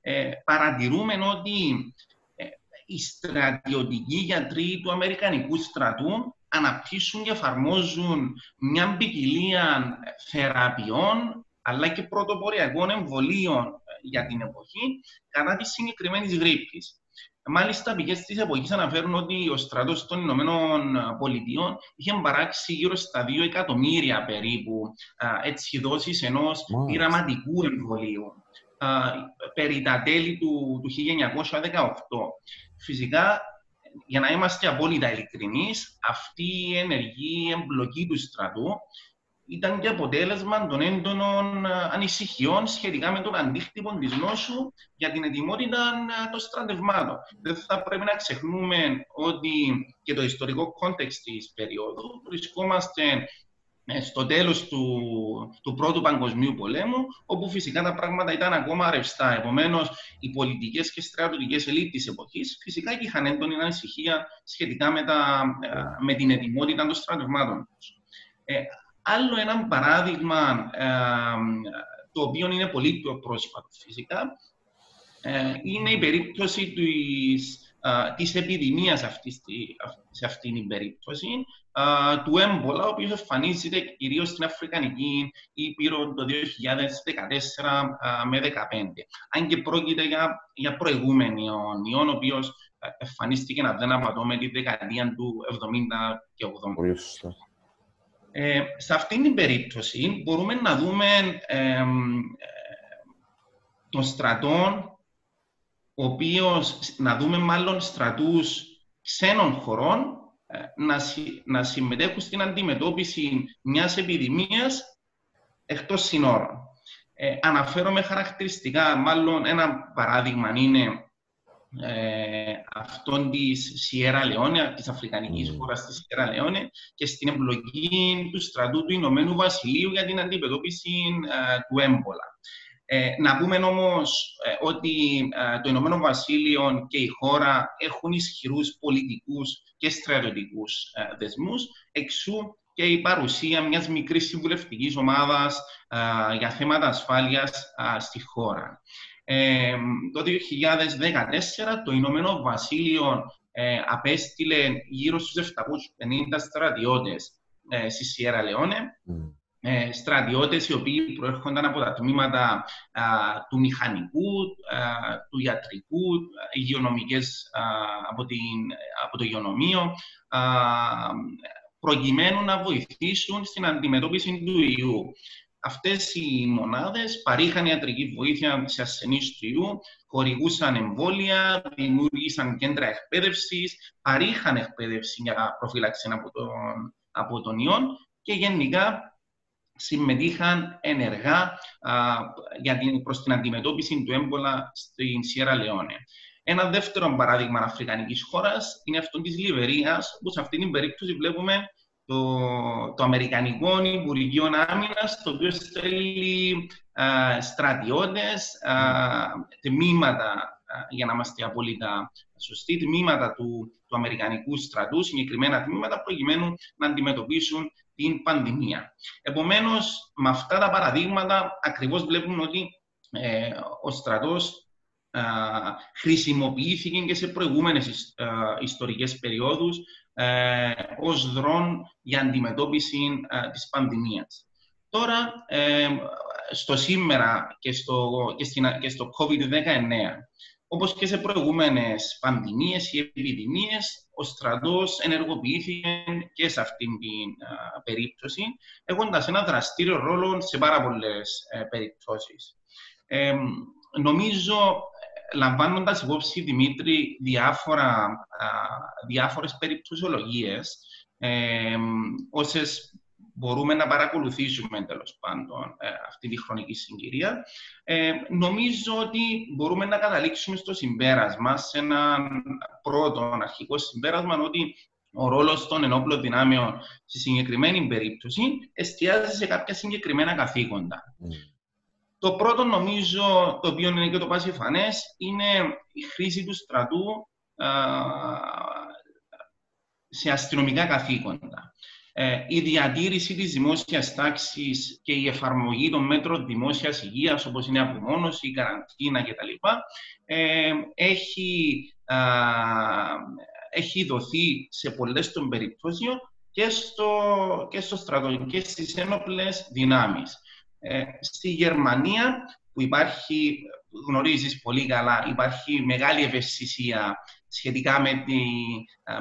ε, παρατηρούμε ότι οι στρατιωτικοί γιατροί του Αμερικανικού στρατού αναπτύσσουν και εφαρμόζουν μια ποικιλία θεραπείων αλλά και πρωτοποριακών εμβολίων για την εποχή κατά της συγκεκριμένης γρήπης. Μάλιστα, πηγές της εποχής αναφέρουν ότι ο στρατός των Ηνωμένων Πολιτειών είχε παράξει γύρω στα 2 εκατομμύρια περίπου έτσι δόσεις ενός πειραματικού εμβολίου περί τα τέλη του, του 1918. Φυσικά, για να είμαστε απόλυτα ειλικρινείς, αυτή η ενεργή εμπλοκή του στρατού ήταν και αποτέλεσμα των έντονων ανησυχιών σχετικά με τον αντίκτυπο της νόσου για την ετοιμότητα των στρατευμάτων. Δεν θα πρέπει να ξεχνούμε ότι και το ιστορικό context της περίοδου βρισκόμαστε ε, στο τέλος του, του Πρώτου Παγκοσμίου Πολέμου, όπου φυσικά τα πράγματα ήταν ακόμα ρευστά. Επομένως, οι πολιτικές και στρατιωτικές ελίτ της εποχής φυσικά και είχαν έντονη ανησυχία σχετικά με, τα, ε, με την ετοιμότητα των στρατευμάτων τους. Ε, άλλο ένα παράδειγμα, ε, το οποίο είναι πολύ πιο πρόσφατο φυσικά, ε, είναι η περίπτωση της της επιδημίας αυτής, σε αυτήν την περίπτωση, του έμπολα, ο οποίος εμφανίζεται κυρίως στην Αφρικανική Ήπειρο το 2014 με 2015. Αν και πρόκειται για, για προηγούμενο ιό, ο οποίος εμφανίστηκε, να δεν απατώ, με τη δεκαετία του 70 και 80. Ε, σε αυτήν την περίπτωση μπορούμε να δούμε ε, ε, τον στρατό ο οποίος, να δούμε μάλλον στρατούς ξένων χωρών ε, να, να συμμετέχουν στην αντιμετώπιση μιας επιδημίας εκτός συνόρων. Ε, αναφέρομαι χαρακτηριστικά, μάλλον ένα παράδειγμα είναι ε, αυτόν της Σιέρα Λεόνε, της Αφρικανικής mm. χώρας της Σιέρα Λεόνε και στην εμπλοκή του στρατού του Ηνωμένου Βασιλείου για την αντιμετώπιση ε, του έμπολα. Ε, να πούμε όμως ε, ότι ε, το Ηνωμένο Βασίλειο και η χώρα έχουν ισχυρούς πολιτικούς και στρατιωτικούς ε, δεσμούς, εξού και η παρουσία μιας μικρής συμβουλευτικής ομάδας για θέματα ασφάλειας στη χώρα. το 2014 το Ηνωμένο Βασίλειο απέστειλε γύρω στους 750 στρατιώτες στη Σιέρα Λεόνε ε, στρατιώτες οι οποίοι προέρχονταν από τα τμήματα του μηχανικού, του ιατρικού, υγειονομικές από, την, από το υγειονομείο, προκειμένου να βοηθήσουν στην αντιμετώπιση του ιού. Αυτές οι μονάδες παρήχαν ιατρική βοήθεια σε ασθενείς του ιού, χορηγούσαν εμβόλια, δημιούργησαν κέντρα εκπαίδευσης, παρήχαν εκπαίδευση για προφύλαξη από τον, από τον ιό και γενικά συμμετείχαν ενεργά α, για την, προς την αντιμετώπιση του έμπολα στην Σιέρα Λεόνε. Ένα δεύτερο παράδειγμα αφρικανικής χώρας είναι αυτό της Λιβερίας, που σε αυτήν την περίπτωση βλέπουμε το, το Αμερικανικό Υπουργείο Άμυνας, το οποίο στέλνει στρατιώτες, τμήματα, για να είμαστε απόλυτα σωστοί, τμήματα του, του Αμερικανικού στρατού, συγκεκριμένα τμήματα, προκειμένου να αντιμετωπίσουν την πανδημία. Επομένως, με αυτά τα παραδείγματα ακριβώς βλέπουμε ότι ε, ο στρατός ε, χρησιμοποιήθηκε και σε προηγούμενες ε, ιστορικές περιόδους ε, ως δρόν για αντιμετώπιση ε, της πανδημίας. Τώρα, στο σήμερα και στο, και, στην, και στο COVID-19, όπως και σε προηγούμενες πανδημίες ή επιδημίες, ο στρατός ενεργοποιήθηκε και σε αυτήν την περίπτωση, έχοντας ένα δραστήριο ρόλο σε πάρα πολλές ε, περιπτώσεις. Ε, νομίζω, λαμβάνοντας υπόψη, Δημήτρη, διάφορα, α, διάφορες περιπτωσιολογίες, ε, όσες μπορούμε να παρακολουθήσουμε τέλος πάντων ε, αυτή τη χρονική συγκυρία. Ε, νομίζω ότι μπορούμε να καταλήξουμε στο συμπέρασμα, σε ένα πρώτο αρχικό συμπέρασμα, ότι ο ρόλος των ενόπλων δυνάμεων στη συγκεκριμένη περίπτωση εστιάζει σε κάποια συγκεκριμένα καθήκοντα. Mm. Το πρώτο, νομίζω, το οποίο είναι και το πασιφανέ, είναι η χρήση του στρατού α, σε αστυνομικά καθήκοντα. Ε, η διατήρηση της δημόσιας τάξης και η εφαρμογή των μέτρων δημόσιας υγείας, όπως είναι η απομόνωση, η καραντίνα κτλ., ε, έχει, έχει δοθεί σε πολλές των περιπτώσεων και στο, και στο στρατό και στις ένοπλες δυνάμεις. Ε, στη Γερμανία που υπάρχει, γνωρίζεις πολύ καλά, υπάρχει μεγάλη ευαισθησία σχετικά με, τη,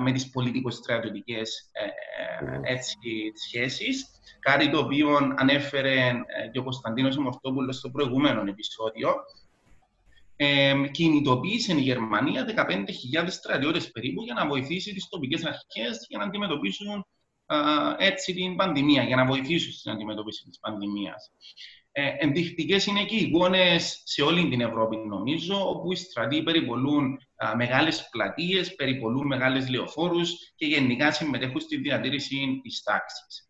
με τις πολιτικο-στρατιωτικές ε, ε σχέσεις. Κάτι το οποίο ανέφερε και ο Κωνσταντίνος Μορτόπουλος στο προηγούμενο επεισόδιο. Ε, κινητοποίησε η Γερμανία 15.000 στρατιώτες περίπου για να βοηθήσει τις τοπικές αρχές για να αντιμετωπίσουν έτσι την πανδημία, για να βοηθήσουν στην αντιμετώπιση της πανδημίας. Ε, ενδεικτικές είναι και οι εικόνες σε όλη την Ευρώπη, νομίζω, όπου οι στρατοί περιπολούν α, μεγάλες πλατείες, περιπολούν μεγάλες λεωφόρους και γενικά συμμετέχουν στη διατήρηση της τάξης.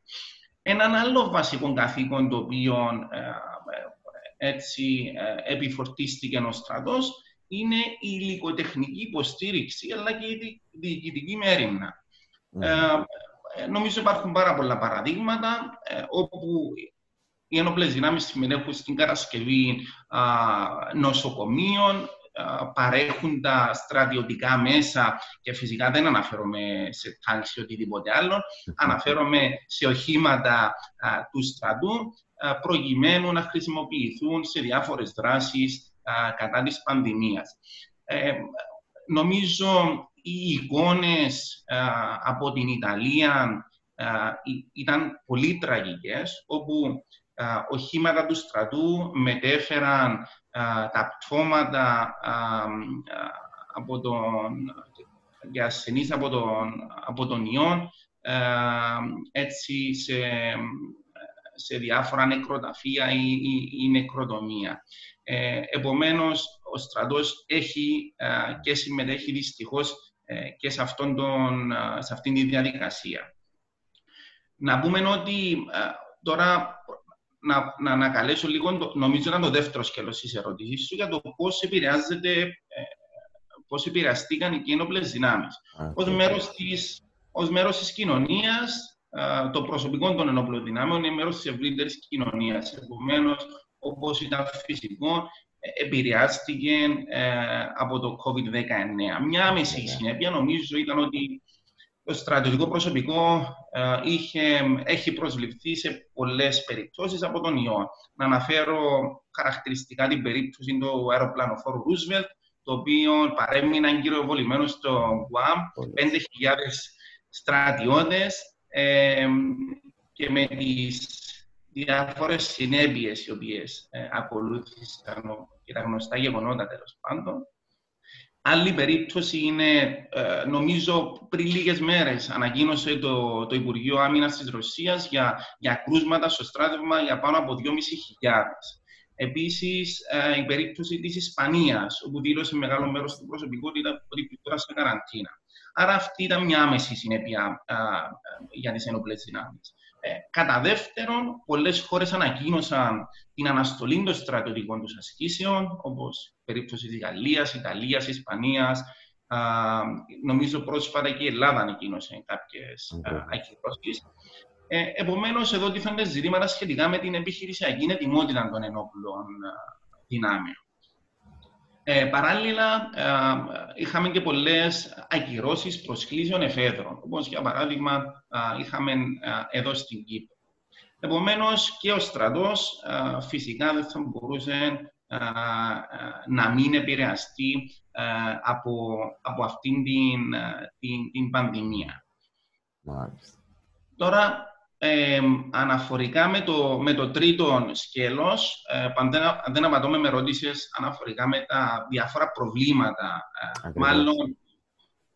Έναν άλλο βασικό καθήκον το οποίο ε, ε, έτσι επιφορτίστηκε ο στρατός είναι η υλικοτεχνική υποστήριξη αλλά και η διοικητική μέρημνα. Ναι. Ε, νομίζω υπάρχουν πάρα πολλά παραδείγματα ε, όπου οι ένοπλες δυνάμεις συμμετέχουν στην κατασκευή νοσοκομείων, παρέχουν τα στρατιωτικά μέσα και φυσικά δεν αναφέρομαι σε τάξη ή οτιδήποτε άλλο, αναφέρομαι σε οχήματα του στρατού προκειμένου να χρησιμοποιηθούν σε διάφορες δράσεις κατά της πανδημίας. Ε, νομίζω οι εικόνες από την Ιταλία ήταν πολύ τραγικές, όπου οχήματα του στρατού μετέφεραν τα πτώματα από τον, για ασθενείς από τον, από τον ιόν έτσι σε, σε διάφορα νεκροταφεία ή, ή, ή νεκροτομία. Ε, επομένως, ο στρατός έχει και συμμετέχει δυστυχώς ε, και σε, αυτόν τον, σε αυτήν τη διαδικασία. Να πούμε ότι τώρα να, να ανακαλέσω λίγο, νομίζω ήταν το δεύτερο σκέλος της ερώτησης σου, για το πώς επηρεάζεται, ε, πώς επηρεαστήκαν οι ένοπλες δυνάμεις. Ως μέρος της, ως μέρος της κοινωνίας, το προσωπικό των ενόπλων δυνάμεων είναι μέρος της ευρύτερης κοινωνίας. Επομένως, όπως ήταν φυσικό, επηρεάστηκε ε, από το COVID-19. Μια άμεση συνέπεια νομίζω ήταν ότι το στρατιωτικό προσωπικό ε, είχε, έχει προσληφθεί σε πολλές περιπτώσεις από τον ιό. Να αναφέρω χαρακτηριστικά την περίπτωση του αεροπλανοφόρου Roosevelt, το οποίο παρέμειναν κυριοβολημένο στο Γουάμ, 5.000 στρατιώτες ε, και με τις διάφορες συνέπειες οι οποίες ε, ακολούθησαν και τα γνωστά γεγονότα τέλος πάντων. Άλλη περίπτωση είναι, ε, νομίζω, πριν λίγες μέρες ανακοίνωσε το, το Υπουργείο Άμυνας της Ρωσίας για, για κρούσματα στο στράτευμα για πάνω από 2.500. Επίσης, ε, η περίπτωση της Ισπανίας, όπου δήλωσε μεγάλο μέρος του προσωπικού ότι ήταν τώρα σε καραντίνα. Άρα, αυτή ήταν μια άμεση συνέπεια ε, για τις ενόπλες δυνάμεις. Ε, κατά δεύτερον, πολλές χώρες ανακοίνωσαν την αναστολή των στρατιωτικών τους ασκήσεων, όπως η περίπτωση της Γαλλίας, Ιταλίας, Ισπανίας. Νομίζω πρόσφατα και η Ελλάδα ανακοίνωσε κάποιες okay. ακυρώσεις. Ε, Επομένως, εδώ τίθενται ζητήματα σχετικά με την επιχειρησιακή ετοιμότητα των ενόπλων δυνάμεων. Ε, παράλληλα, ε, είχαμε και πολλές ακυρώσεις προσκλήσεων εφέδρων, όπως για παράδειγμα είχαμε εδώ στην Κύπρο. Επομένως, και ο στρατός φυσικά δεν θα μπορούσε να μην επηρεαστεί από, από αυτήν την, την, την πανδημία. Μάλιστα. Τώρα, ε, αναφορικά με το, με το τρίτο σκέλος, ε, αν δεν απαντώμε με ερώτησες αναφορικά με τα διάφορα προβλήματα, ε, μάλλον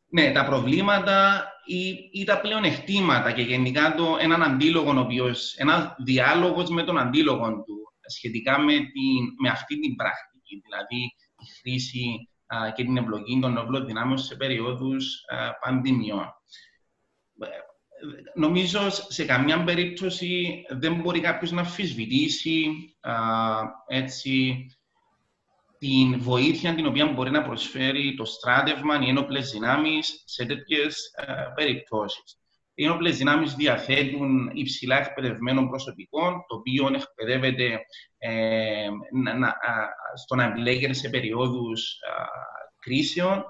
ναι, τα προβλήματα ή, ή τα πλεονεκτήματα και γενικά το, έναν αντίλογο, ο οποίος, ένας διάλογος με τον αντίλογο του σχετικά με, την, με αυτή την πρακτική, δηλαδή η χρήση α, και την εμπλοκή των όπλων δυνάμεων σε περιόδους α, πανδημιών νομίζω σε καμιά περίπτωση δεν μπορεί κάποιος να αμφισβητήσει έτσι, την βοήθεια την οποία μπορεί να προσφέρει το στράτευμα, οι ένοπλες δυνάμεις σε τέτοιες περιπτώσεις. Οι ένοπλες δυνάμεις διαθέτουν υψηλά εκπαιδευμένων προσωπικών, το οποίο εκπαιδεύεται ε, να, να, στο να εμπλέκεται σε περιόδους κρίσεων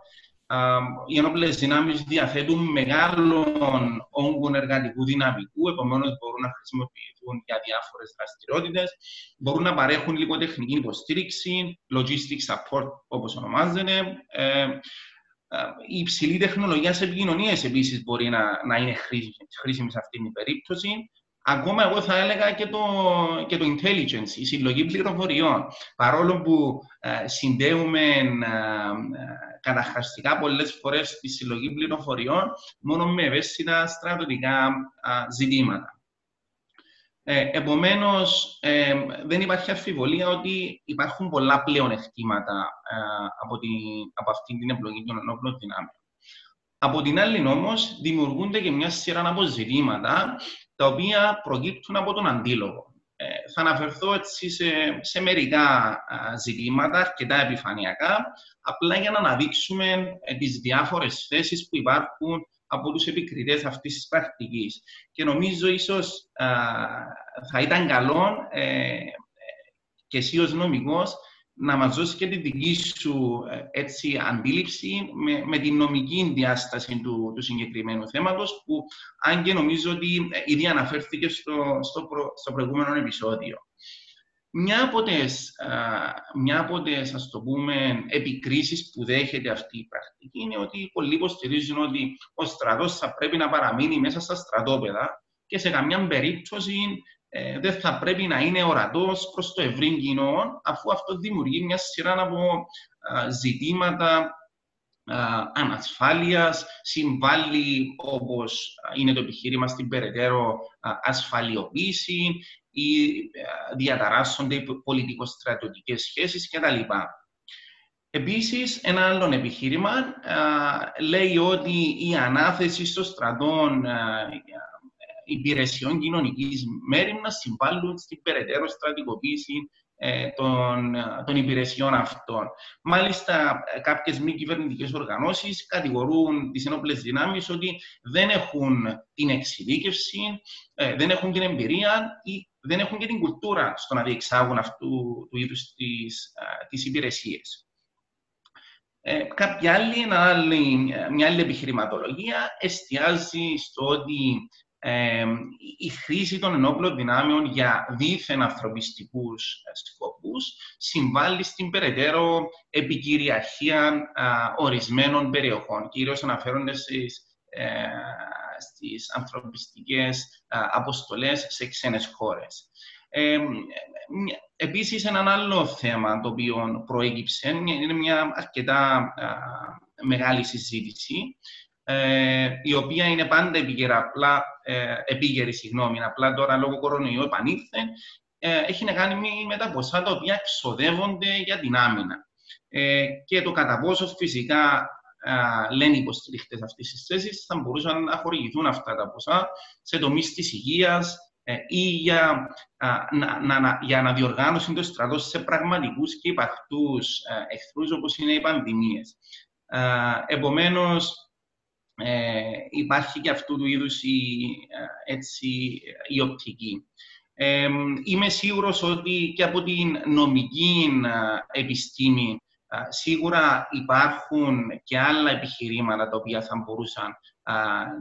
οι ενόπλες δυνάμεις διαθέτουν μεγάλων όγκων εργατικού δυναμικού, επομένως μπορούν να χρησιμοποιηθούν για διάφορες δραστηριότητες, μπορούν να παρέχουν λιγοτεχνική υποστήριξη, logistic support όπως ονομάζεται, ε, ε, η υψηλή τεχνολογία σε επικοινωνίες επίσης μπορεί να, να είναι χρήσιμη σε αυτή την περίπτωση. Ακόμα εγώ θα έλεγα και το, και το intelligence, η συλλογή πληροφοριών. Παρόλο που ε, συνδέουμε ε, καταχραστικά πολλές φορές τη συλλογή πληροφοριών μόνο με ευαίσθητα στρατιωτικά ζητήματα. Ε, επομένως, ε, δεν υπάρχει αμφιβολία ότι υπάρχουν πολλά πλέον εκτήματα ε, από, από αυτή την επιλογή των ενόπλων δυνάμεων. Από την άλλη όμως, δημιουργούνται και μια σειρά από ζητήματα τα οποία προκύπτουν από τον αντίλογο. Ε, θα αναφερθώ έτσι σε, σε μερικά ζητήματα, αρκετά επιφανειακά, απλά για να αναδείξουμε ε, τις διάφορες θέσεις που υπάρχουν από τους επικριτές αυτής της πρακτικής. Και νομίζω ίσως θα ήταν καλό ε, και εσύ ως νομικός να μας δώσει και τη δική σου ε, έτσι, αντίληψη με, με την νομική διάσταση του, του συγκεκριμένου θέματος που αν και νομίζω ότι ε, ήδη αναφέρθηκε στο, στο, προ, στο προηγούμενο επεισόδιο. Μια από τις, μια από τις ας το πούμε, επικρίσεις που δέχεται αυτή η πρακτική είναι ότι πολλοί υποστηρίζουν ότι ο στρατός θα πρέπει να παραμείνει μέσα στα στρατόπεδα και σε καμιά περίπτωση ε, δεν θα πρέπει να είναι ορατός προς το ευρύ κοινό, αφού αυτό δημιουργεί μια σειρά από ζητήματα ανασφάλειας, συμβάλλει όπως είναι το επιχείρημα στην περαιτέρω ασφαλιοποίηση ή διαταράσσονται οι πολιτικο-στρατιωτικές σχέσεις κτλ. Επίσης, ένα άλλο επιχείρημα λέει ότι η ανάθεση στο στρατών υπηρεσιών κοινωνικής μέρημνα συμβάλλουν στην περαιτέρω στρατικοποίηση ε, των, των υπηρεσιών αυτών. Μάλιστα, κάποιες μη κυβερνητικές οργανώσεις κατηγορούν τις ενόπλες δυνάμεις ότι δεν έχουν την εξειδίκευση, ε, δεν έχουν την εμπειρία ή δεν έχουν και την κουλτούρα στο να διεξάγουν αυτού του είδους τις υπηρεσίες. Ε, κάποια άλλη, μια άλλη επιχειρηματολογία εστιάζει στο ότι η χρήση των ενόπλων δυνάμεων για δίθεν ανθρωπιστικούς ε, σκοπούς συμβάλλει στην περαιτέρω επικυριαρχία ορισμένων περιοχών, κυρίως αναφέρονται στις, ε, στις ανθρωπιστικές αποστολές σε ξένες χώρες. Ε, επίσης, ένα άλλο θέμα το οποίο προέκυψε είναι μια αρκετά μεγάλη συζήτηση ε, η οποία είναι πάντα επίγερα, απλά, ε, επίγερη, συγγνώμη, απλά τώρα λόγω κορονοϊού επανήλθε, ε, έχει να κάνει με τα ποσά τα οποία εξοδεύονται για την άμυνα. Ε, και το κατά πόσο φυσικά λένε οι υποστηριχτές αυτής της θέσης, θα μπορούσαν να χορηγηθούν αυτά τα ποσά σε τομείς της υγείας ή για, να, να, για να διοργάνωση το στρατός σε πραγματικούς και υπαρκτούς εχθρούς όπως είναι οι πανδημίες. Επομένως, ε, υπάρχει και αυτού του είδους η, ε, έτσι, η οπτική. Ε, είμαι σίγουρος ότι και από την νομική ε, επιστήμη σίγουρα υπάρχουν και άλλα επιχειρήματα τα οποία θα μπορούσαν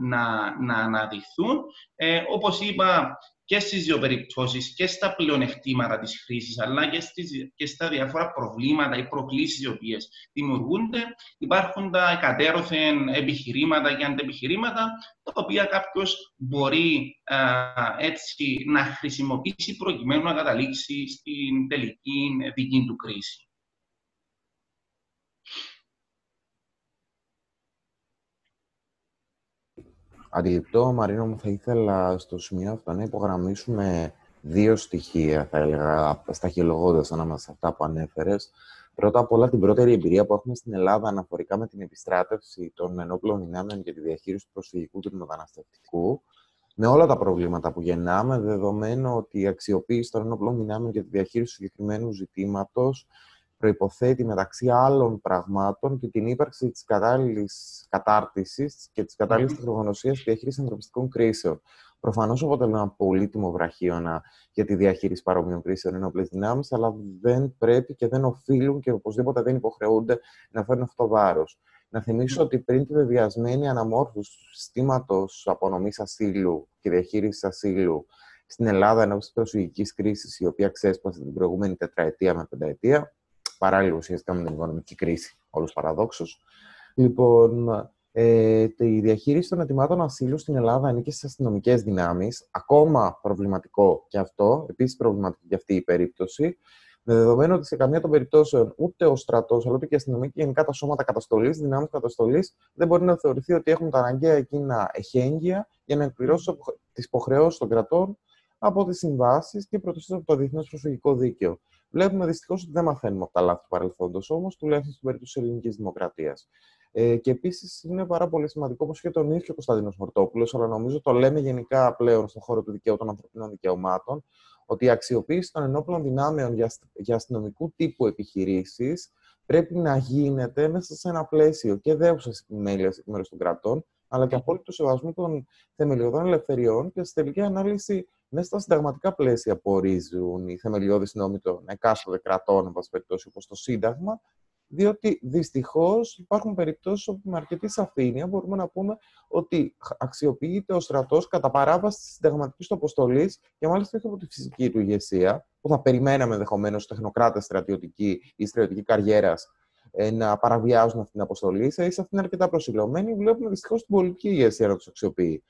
να, να αναδειχθούν. Ε, όπως είπα, και στις δύο περιπτώσεις και στα πλεονεκτήματα της χρήσης αλλά και, στις, και στα διάφορα προβλήματα ή προκλήσεις οι οποίες δημιουργούνται υπάρχουν τα εκατέρωθεν επιχειρήματα και αντεπιχειρήματα τα οποία κάποιος μπορεί έτσι να χρησιμοποιήσει προκειμένου να καταλήξει στην τελική δική του κρίση. Αντιληπτό, Μαρίνο μου, θα ήθελα στο σημείο αυτό να υπογραμμίσουμε δύο στοιχεία, θα έλεγα, σταχυλογώντας ανάμεσα σε αυτά που ανέφερες. Πρώτα απ' όλα την πρώτερη εμπειρία που έχουμε στην Ελλάδα αναφορικά με την επιστράτευση των ενόπλων δυνάμεων και τη διαχείριση του προσφυγικού και του μεταναστευτικού, με όλα τα προβλήματα που γεννάμε, δεδομένου ότι η αξιοποίηση των ενόπλων δυνάμεων και τη διαχείριση του συγκεκριμένου ζητήματος προϋποθέτει μεταξύ άλλων πραγμάτων και την ύπαρξη της κατάλληλης κατάρτισης και της κατάλληλης mm-hmm. τεχνογνωσίας στη διαχείρισης ανθρωπιστικών κρίσεων. Προφανώς αποτελούν ένα πολύτιμο βραχίωνα για τη διαχείριση παρόμοιων κρίσεων ενόπλε δυνάμεις, αλλά δεν πρέπει και δεν οφείλουν και οπωσδήποτε δεν υποχρεούνται να φέρουν αυτό το βάρος. Να θυμίσω ότι πριν τη βεβαιασμένη αναμόρφωση του συστήματος απονομής ασύλου και διαχείρισης ασύλου στην Ελλάδα ενώ της προσφυγικής κρίσης, η οποία ξέσπασε την προηγούμενη τετραετία με πενταετία, παράλληλα ουσιαστικά με την οικονομική κρίση, όλου παραδόξου. Λοιπόν, ε, η διαχείριση των ετοιμάτων ασύλου στην Ελλάδα ανήκει στις αστυνομικές δυνάμεις. Ακόμα προβληματικό και αυτό, επίσης προβληματική και αυτή η περίπτωση. Με δεδομένο ότι σε καμία των περιπτώσεων ούτε ο στρατός, αλλά ούτε και η αστυνομία και γενικά τα σώματα καταστολής, δυνάμεις καταστολής, δεν μπορεί να θεωρηθεί ότι έχουν τα αναγκαία εκείνα εχέγγυα για να εκπληρώσουν τις υποχρεώσεις των κρατών από τις συμβάσεις και πρωτοσύντομα από το Διεθνές Προσφυγικό Δίκαιο. Βλέπουμε δυστυχώς ότι δεν μαθαίνουμε από τα λάθη του παρελθόντος, όμως, τουλάχιστον στην περίπτωση της ελληνικής δημοκρατίας. Ε, και επίσης είναι πάρα πολύ σημαντικό, όπως και τον ίδιο ο Κωνσταντίνος Μορτόπουλος, αλλά νομίζω το λέμε γενικά πλέον στον χώρο του δικαίου των ανθρωπίνων δικαιωμάτων, ότι η αξιοποίηση των ενόπλων δυνάμεων για, για αστυνομικού τύπου επιχειρήσεις πρέπει να γίνεται μέσα σε ένα πλαίσιο και δέουσα επιμέλειας εκ μέρους των κρατών, αλλά και απόλυτο σεβασμού των θεμελιωδών ελευθεριών και στη τελική ανάλυση μέσα στα συνταγματικά πλαίσια που ορίζουν οι θεμελιώδεις νόμοι των εκάστοτε κρατών, εν πάση περιπτώσει, όπως το Σύνταγμα, διότι δυστυχώς υπάρχουν περιπτώσεις όπου με αρκετή σαφήνεια μπορούμε να πούμε ότι αξιοποιείται ο στρατός κατά παράβαση της συνταγματικής του αποστολής και μάλιστα όχι από τη φυσική του ηγεσία, που θα περιμέναμε ενδεχομένως τεχνοκράτες στρατιωτικοί ή στρατιωτική καριέρα ε, να παραβιάζουν αυτή την αποστολή. Σε ίσα αυτή είναι αρκετά προσιλωμένη. Βλέπουμε δυστυχώς την πολιτική ηγεσία να τους αξιοποιεί.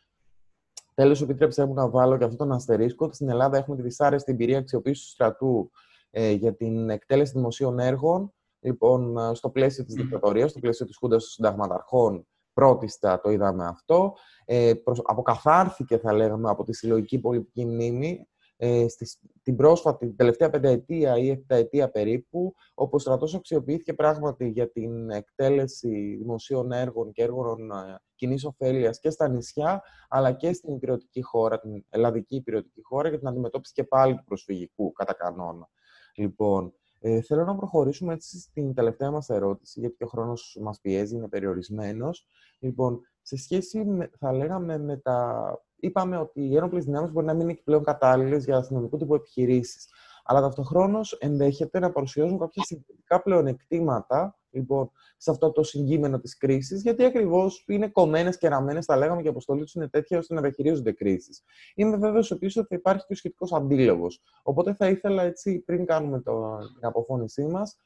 Τέλος, επιτρέψτε μου να βάλω και αυτόν τον αστερίσκο. Ότι στην Ελλάδα έχουμε τη δυσάρεστη εμπειρία αξιοποίησης του στρατού ε, για την εκτέλεση δημοσίων έργων. Λοιπόν, ε, στο πλαίσιο της δικτατορίας, στο πλαίσιο της Χούντας των Συνταγματαρχών, πρώτιστα το είδαμε αυτό. Ε, αποκαθάρθηκε, θα λέγαμε, από τη συλλογική πολιτική μνήμη ε, στη, την πρόσφατη, την τελευταία πενταετία ή επταετία περίπου, όπου ο στρατός αξιοποιήθηκε πράγματι για την εκτέλεση δημοσίων έργων και έργων ε, κοινή ωφέλειας και στα νησιά, αλλά και στην υπηρετική χώρα, την ελλαδική υπηρετική χώρα, για την αντιμετώπιση και πάλι του προσφυγικού κατά κανόνα. Λοιπόν, ε, θέλω να προχωρήσουμε έτσι στην τελευταία μας ερώτηση, γιατί ο χρόνος μας πιέζει, είναι περιορισμένος. Λοιπόν, σε σχέση, με, θα λέγαμε, με τα... Είπαμε ότι οι ένοπλες δυνάμεις μπορεί να μην είναι πλέον κατάλληλες για αστυνομικού τύπου επιχειρήσεις αλλά ταυτοχρόνως ενδέχεται να παρουσιάζουν κάποια συγκεκριτικά πλεονεκτήματα λοιπόν, σε αυτό το συγκείμενο της κρίσης, γιατί ακριβώς είναι κομμένες και ραμμένες, τα λέγαμε, και η αποστολή τους είναι τέτοια ώστε να διαχειρίζονται κρίσεις. Είμαι βέβαιος επίσης ότι υπάρχει και ο σχετικός αντίλογος. Οπότε θα ήθελα έτσι, πριν κάνουμε το, την αποφώνησή μας,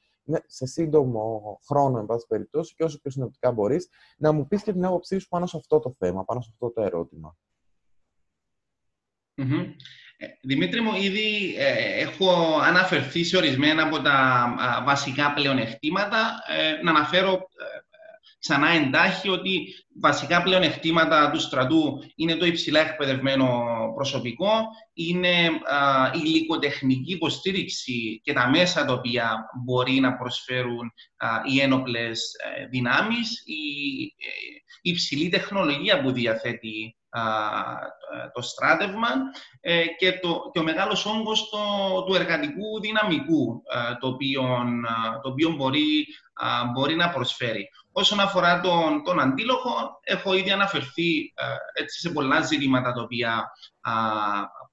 σε σύντομο χρόνο, εν πάση περιπτώσει, και όσο πιο συνοπτικά μπορείς, να μου πεις και την άποψή σου πάνω σε αυτό το θέμα, πάνω σε αυτό το ερώτημα. Ε, Δημήτρη μου, ήδη ε, έχω αναφερθεί σε ορισμένα από τα βασικά πλεονεκτήματα. Ε, να αναφέρω ξανά εντάχει ότι βασικά πλεονεκτήματα του στρατού είναι το υψηλά εκπαιδευμένο προσωπικό, είναι η υλικοτεχνική υποστήριξη και τα μέσα τα οποία μπορεί να προσφέρουν οι ένοπλες δυνάμεις, η υψηλή τεχνολογία που διαθέτει το στράτευμα ε, και, το, και ο μεγάλος όγκος το, του εργατικού δυναμικού το οποίο, το οποίο μπορεί, μπορεί να προσφέρει. Όσον αφορά τον, τον αντίλογο, έχω ήδη αναφερθεί έτσι, σε πολλά ζητήματα τα οποία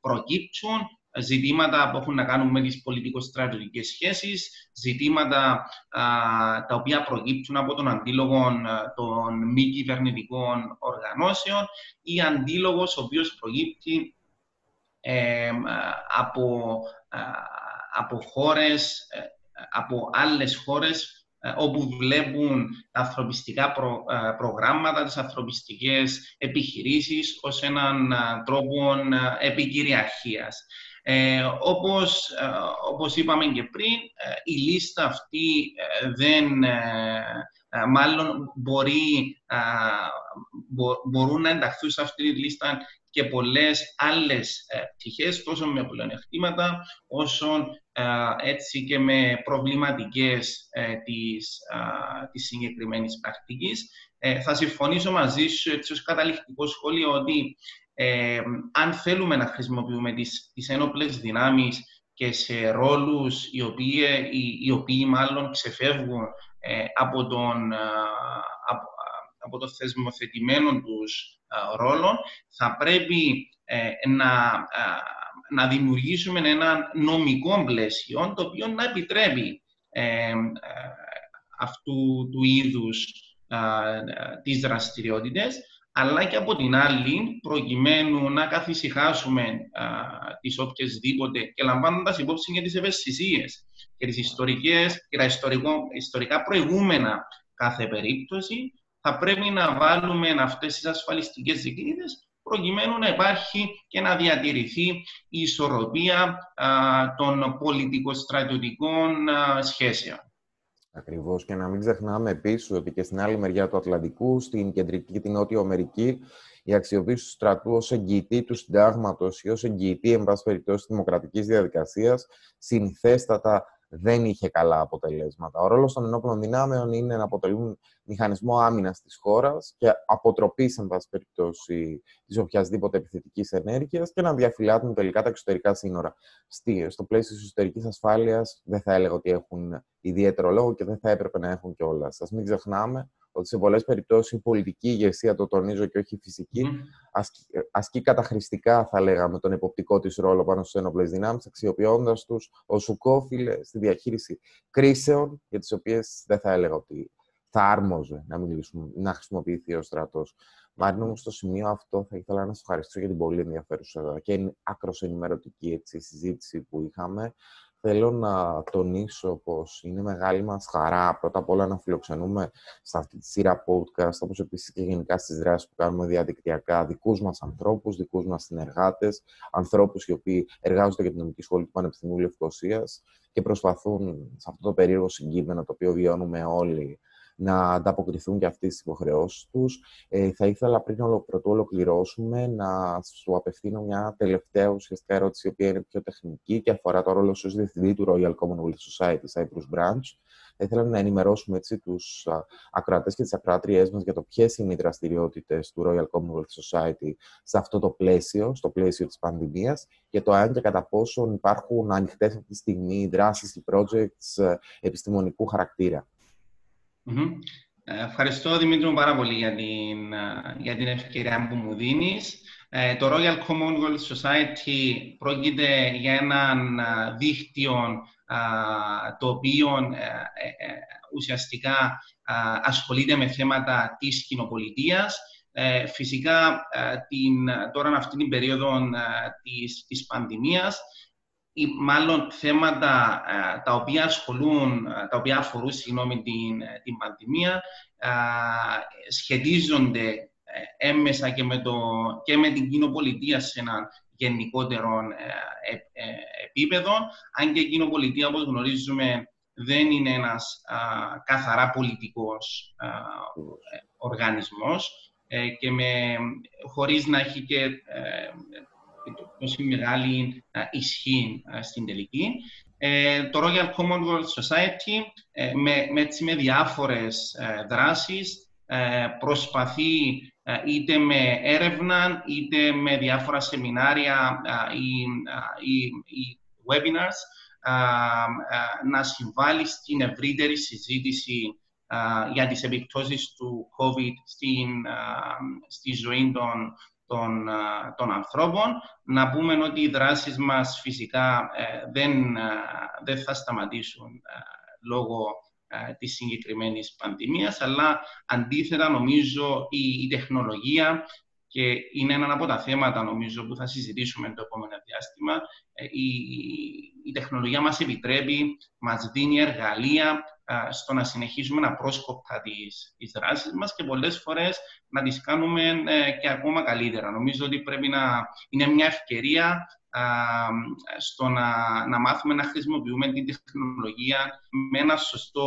προκύπτουν ζητήματα που έχουν να κάνουν με τις πολιτικο-στρατιωτικές σχέσεις, ζητήματα τα οποία προκύπτουν από τον αντίλογο των μη κυβερνητικών οργανώσεων ή αντίλογος ο οποίος προκύπτει από, από χώρες, ε, από άλλες χώρες ε, όπου βλέπουν τα ανθρωπιστικά προγράμματα, τις ανθρωπιστικές επιχειρήσεις ως έναν τρόπο επικυριαρχίας. Ε, όπως, ε, όπως είπαμε και πριν, ε, η λίστα αυτή ε, δεν, μάλλον μπορεί, μπορούν να ενταχθούν σε αυτή τη λίστα και πολλές άλλες πτυχές, τόσο με πλεονεκτήματα, όσο έτσι και με προβληματικές της, της συγκεκριμένης πρακτικής. Θα συμφωνήσω μαζί σου έτσι ως καταληκτικό σχόλιο ότι ε, αν θέλουμε να χρησιμοποιούμε τις, τις ένοπλες δυνάμεις και σε ρόλους οι οποίοι, οι, οι οποίοι μάλλον ξεφεύγουν ε, από, τον, από, από το θεσμοθετημένο τους ρόλο, θα πρέπει ε, να, να δημιουργήσουμε ένα νομικό πλαίσιο το οποίο να επιτρέπει αυτού του είδους τις δραστηριότητες, αλλά και από την άλλη, προκειμένου να καθησυχάσουμε α, τις οποιασδήποτε και λαμβάνοντας υπόψη και τις ευαισθησίες και τις ιστορικές και τα ιστορικά προηγούμενα κάθε περίπτωση, θα πρέπει να βάλουμε αυτές τις ασφαλιστικές δικλείδες προκειμένου να υπάρχει και να διατηρηθεί η ισορροπία των πολιτικο-στρατιωτικών σχέσεων. Ακριβώς και να μην ξεχνάμε επίσης ότι και στην άλλη μεριά του Ατλαντικού, στην κεντρική και την νότιο Αμερική, η αξιοποίηση του στρατού ως εγγυητή του συντάγματος ή ως εγγυητή, εν πάση περιπτώσει, δημοκρατικής διαδικασίας, συνηθέστατα δεν είχε καλά αποτελέσματα. Ο ρόλος των ενόπλων δυνάμεων είναι να αποτελούν μηχανισμό άμυνας της χώρας και αποτροπής, εν πάση περιπτώσει, της οποιασδήποτε επιθετικής ενέργειας και να διαφυλάτουν τελικά τα εξωτερικά σύνορα. Στο πλαίσιο της εσωτερικής ασφάλειας, δεν θα έλεγα ότι έχουν ιδιαίτερο λόγο και δεν θα έπρεπε να έχουν κιόλας. Α μην ξεχνάμε ότι σε πολλές περιπτώσεις η πολιτική ηγεσία, το τονίζω και όχι η φυσική, mm. ασκεί, ασκεί καταχρηστικά, θα λέγαμε, τον υποπτικό της ρόλο πάνω στι ένοπλε δυνάμεις, αξιοποιώντας τους ω ουκόφιλε στη διαχείριση κρίσεων, για τις οποίες δεν θα έλεγα ότι θα άρμοζε να, μιλήσουμε, να χρησιμοποιηθεί ο στρατός. Μάριν, όμω, στο σημείο αυτό θα ήθελα να σας ευχαριστήσω για την πολύ ενδιαφέρουσα και άκρο ενημερωτική έτσι, συζήτηση που είχαμε. Θέλω να τονίσω πως είναι μεγάλη μας χαρά πρώτα απ' όλα να φιλοξενούμε σε αυτή τη σειρά podcast, όπως επίσης και γενικά στις δράσεις που κάνουμε διαδικτυακά, δικούς μας ανθρώπους, δικούς μας συνεργάτες, ανθρώπους οι οποίοι εργάζονται για την νομική σχολή του Πανεπιστημίου Λευκοσίας και προσπαθούν σε αυτό το περίεργο συγκείμενο το οποίο βιώνουμε όλοι να ανταποκριθούν και αυτές τις υποχρεώσεις τους. Ε, θα ήθελα πριν πρωτού ολοκληρώσουμε να σου απευθύνω μια τελευταία ουσιαστικά ερώτηση, η οποία είναι πιο τεχνική και αφορά το ρόλο σου ως διευθυντή του Royal Commonwealth Society Cyprus Branch. Θα ήθελα να ενημερώσουμε έτσι τους ακροατές και τις ακροατριές μας για το ποιες είναι οι δραστηριότητες του Royal Commonwealth Society σε αυτό το πλαίσιο, στο πλαίσιο της πανδημίας και το αν και κατά πόσο υπάρχουν ανοιχτές αυτή τη στιγμή δράσεις ή projects ε, επιστημονικού χαρακτήρα. Ε, ευχαριστώ, Δημήτρη, πάρα πολύ για την, ε, για την ευκαιρία που μου δίνεις. Ε, το Royal Commonwealth Society πρόκειται για έναν δίκτυο το οποίο ουσιαστικά ασχολείται με θέματα της κοινοπολιτείας. Φυσικά, την, τώρα αυτή την περίοδο της, της πανδημίας, ή μάλλον θέματα ε, τα οποία ασχολούν, ε, τα οποία αφορούν συγγνώμη, την, ε, την πανδημία σχετίζονται έμμεσα και με, το, και με την κοινοπολιτεία σε ένα γενικότερο επίπεδο, αν και η κοινοπολιτεία, όπως γνωρίζουμε, δεν είναι ένας καθαρά πολιτικός οργανισμός και με, χωρίς να έχει και τόση μεγάλη ισχύ στην τελική. Ε, το Royal Commonwealth Society ε, με, με, με διάφορες ε, δράσεις προσπαθεί είτε με έρευνα είτε με διάφορα σεμινάρια ή, ή, ή webinars να συμβάλλει στην ευρύτερη συζήτηση για τις επιπτώσεις του COVID στην, στη ζωή των των, των ανθρώπων. Να πούμε ότι οι δράσεις μας φυσικά ε, δεν, δεν θα σταματήσουν λόγω της συγκεκριμένης πανδημίας, αλλά αντίθετα νομίζω η, η τεχνολογία και είναι ένα από τα θέματα νομίζω που θα συζητήσουμε το επόμενο διάστημα. Ε, η, η τεχνολογία μας επιτρέπει, μας δίνει εργαλεία στο να συνεχίσουμε να πρόσκοπτα τις, τις δράσεις μας και πολλές φορές να τις κάνουμε ε, και ακόμα καλύτερα. Νομίζω ότι πρέπει να είναι μια ευκαιρία στο να, να μάθουμε να χρησιμοποιούμε την τεχνολογία με ένα σωστό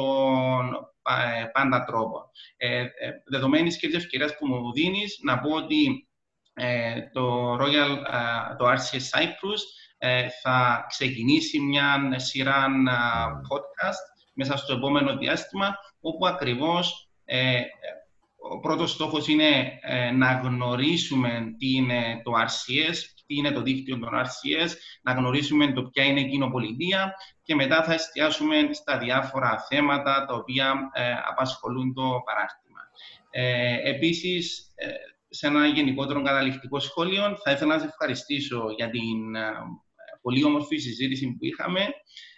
ε, πάντα τρόπο. Ε, ε, δεδομένης και της ευκαιρίας που μου δίνεις, να πω ότι ε, το Royal, το RCS Cyprus θα ξεκινήσει μια σειρά podcast μέσα στο επόμενο διάστημα, όπου ακριβώς ε, ο πρώτος στόχος είναι ε, να γνωρίσουμε τι είναι το RCS, τι είναι το δίκτυο των RCS, να γνωρίσουμε το ποια είναι η κοινοπολιτεία και μετά θα εστιάσουμε στα διάφορα θέματα τα οποία ε, απασχολούν το παράρτημα. Ε, επίσης, ε, σε ένα γενικότερο καταληκτικό σχόλιο, θα ήθελα να σας ευχαριστήσω για την πολύ όμορφη συζήτηση που είχαμε Ε,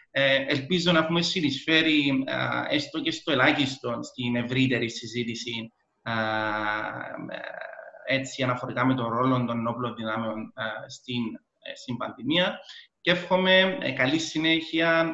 ελπίζω να έχουμε συνεισφέρει έστω και στο ελάχιστο στην ευρύτερη συζήτηση έτσι αναφορικά με τον ρόλο των όπλων δυνάμεων στην, στην πανδημία και εύχομαι καλή συνέχεια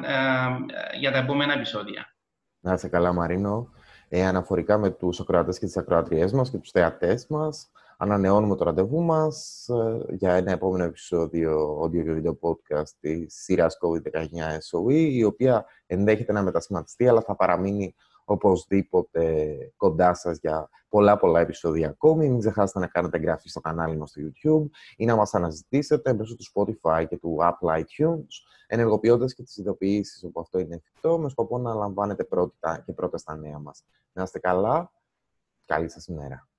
για τα επόμενα επεισόδια. Να είσαι καλά, Μαρίνο. Ε, αναφορικά με τους ακροατές και τις ακροατριές μας και τους θεατές μας, ανανεώνουμε το ραντεβού μας ε, για ένα επόμενο επεισόδιο audio και video podcast της σειράς COVID-19 SOE, η οποία ενδέχεται να μετασχηματιστεί, αλλά θα παραμείνει οπωσδήποτε κοντά σας για πολλά πολλά επεισόδια ακόμη. Μην ξεχάσετε να κάνετε εγγραφή στο κανάλι μας στο YouTube ή να μας αναζητήσετε μέσω του Spotify και του Apple iTunes, ενεργοποιώντας και τις ειδοποιήσεις όπου αυτό είναι εφικτό, με σκοπό να λαμβάνετε πρώτα και πρώτα στα νέα μας. Να είστε καλά. Καλή σας ημέρα.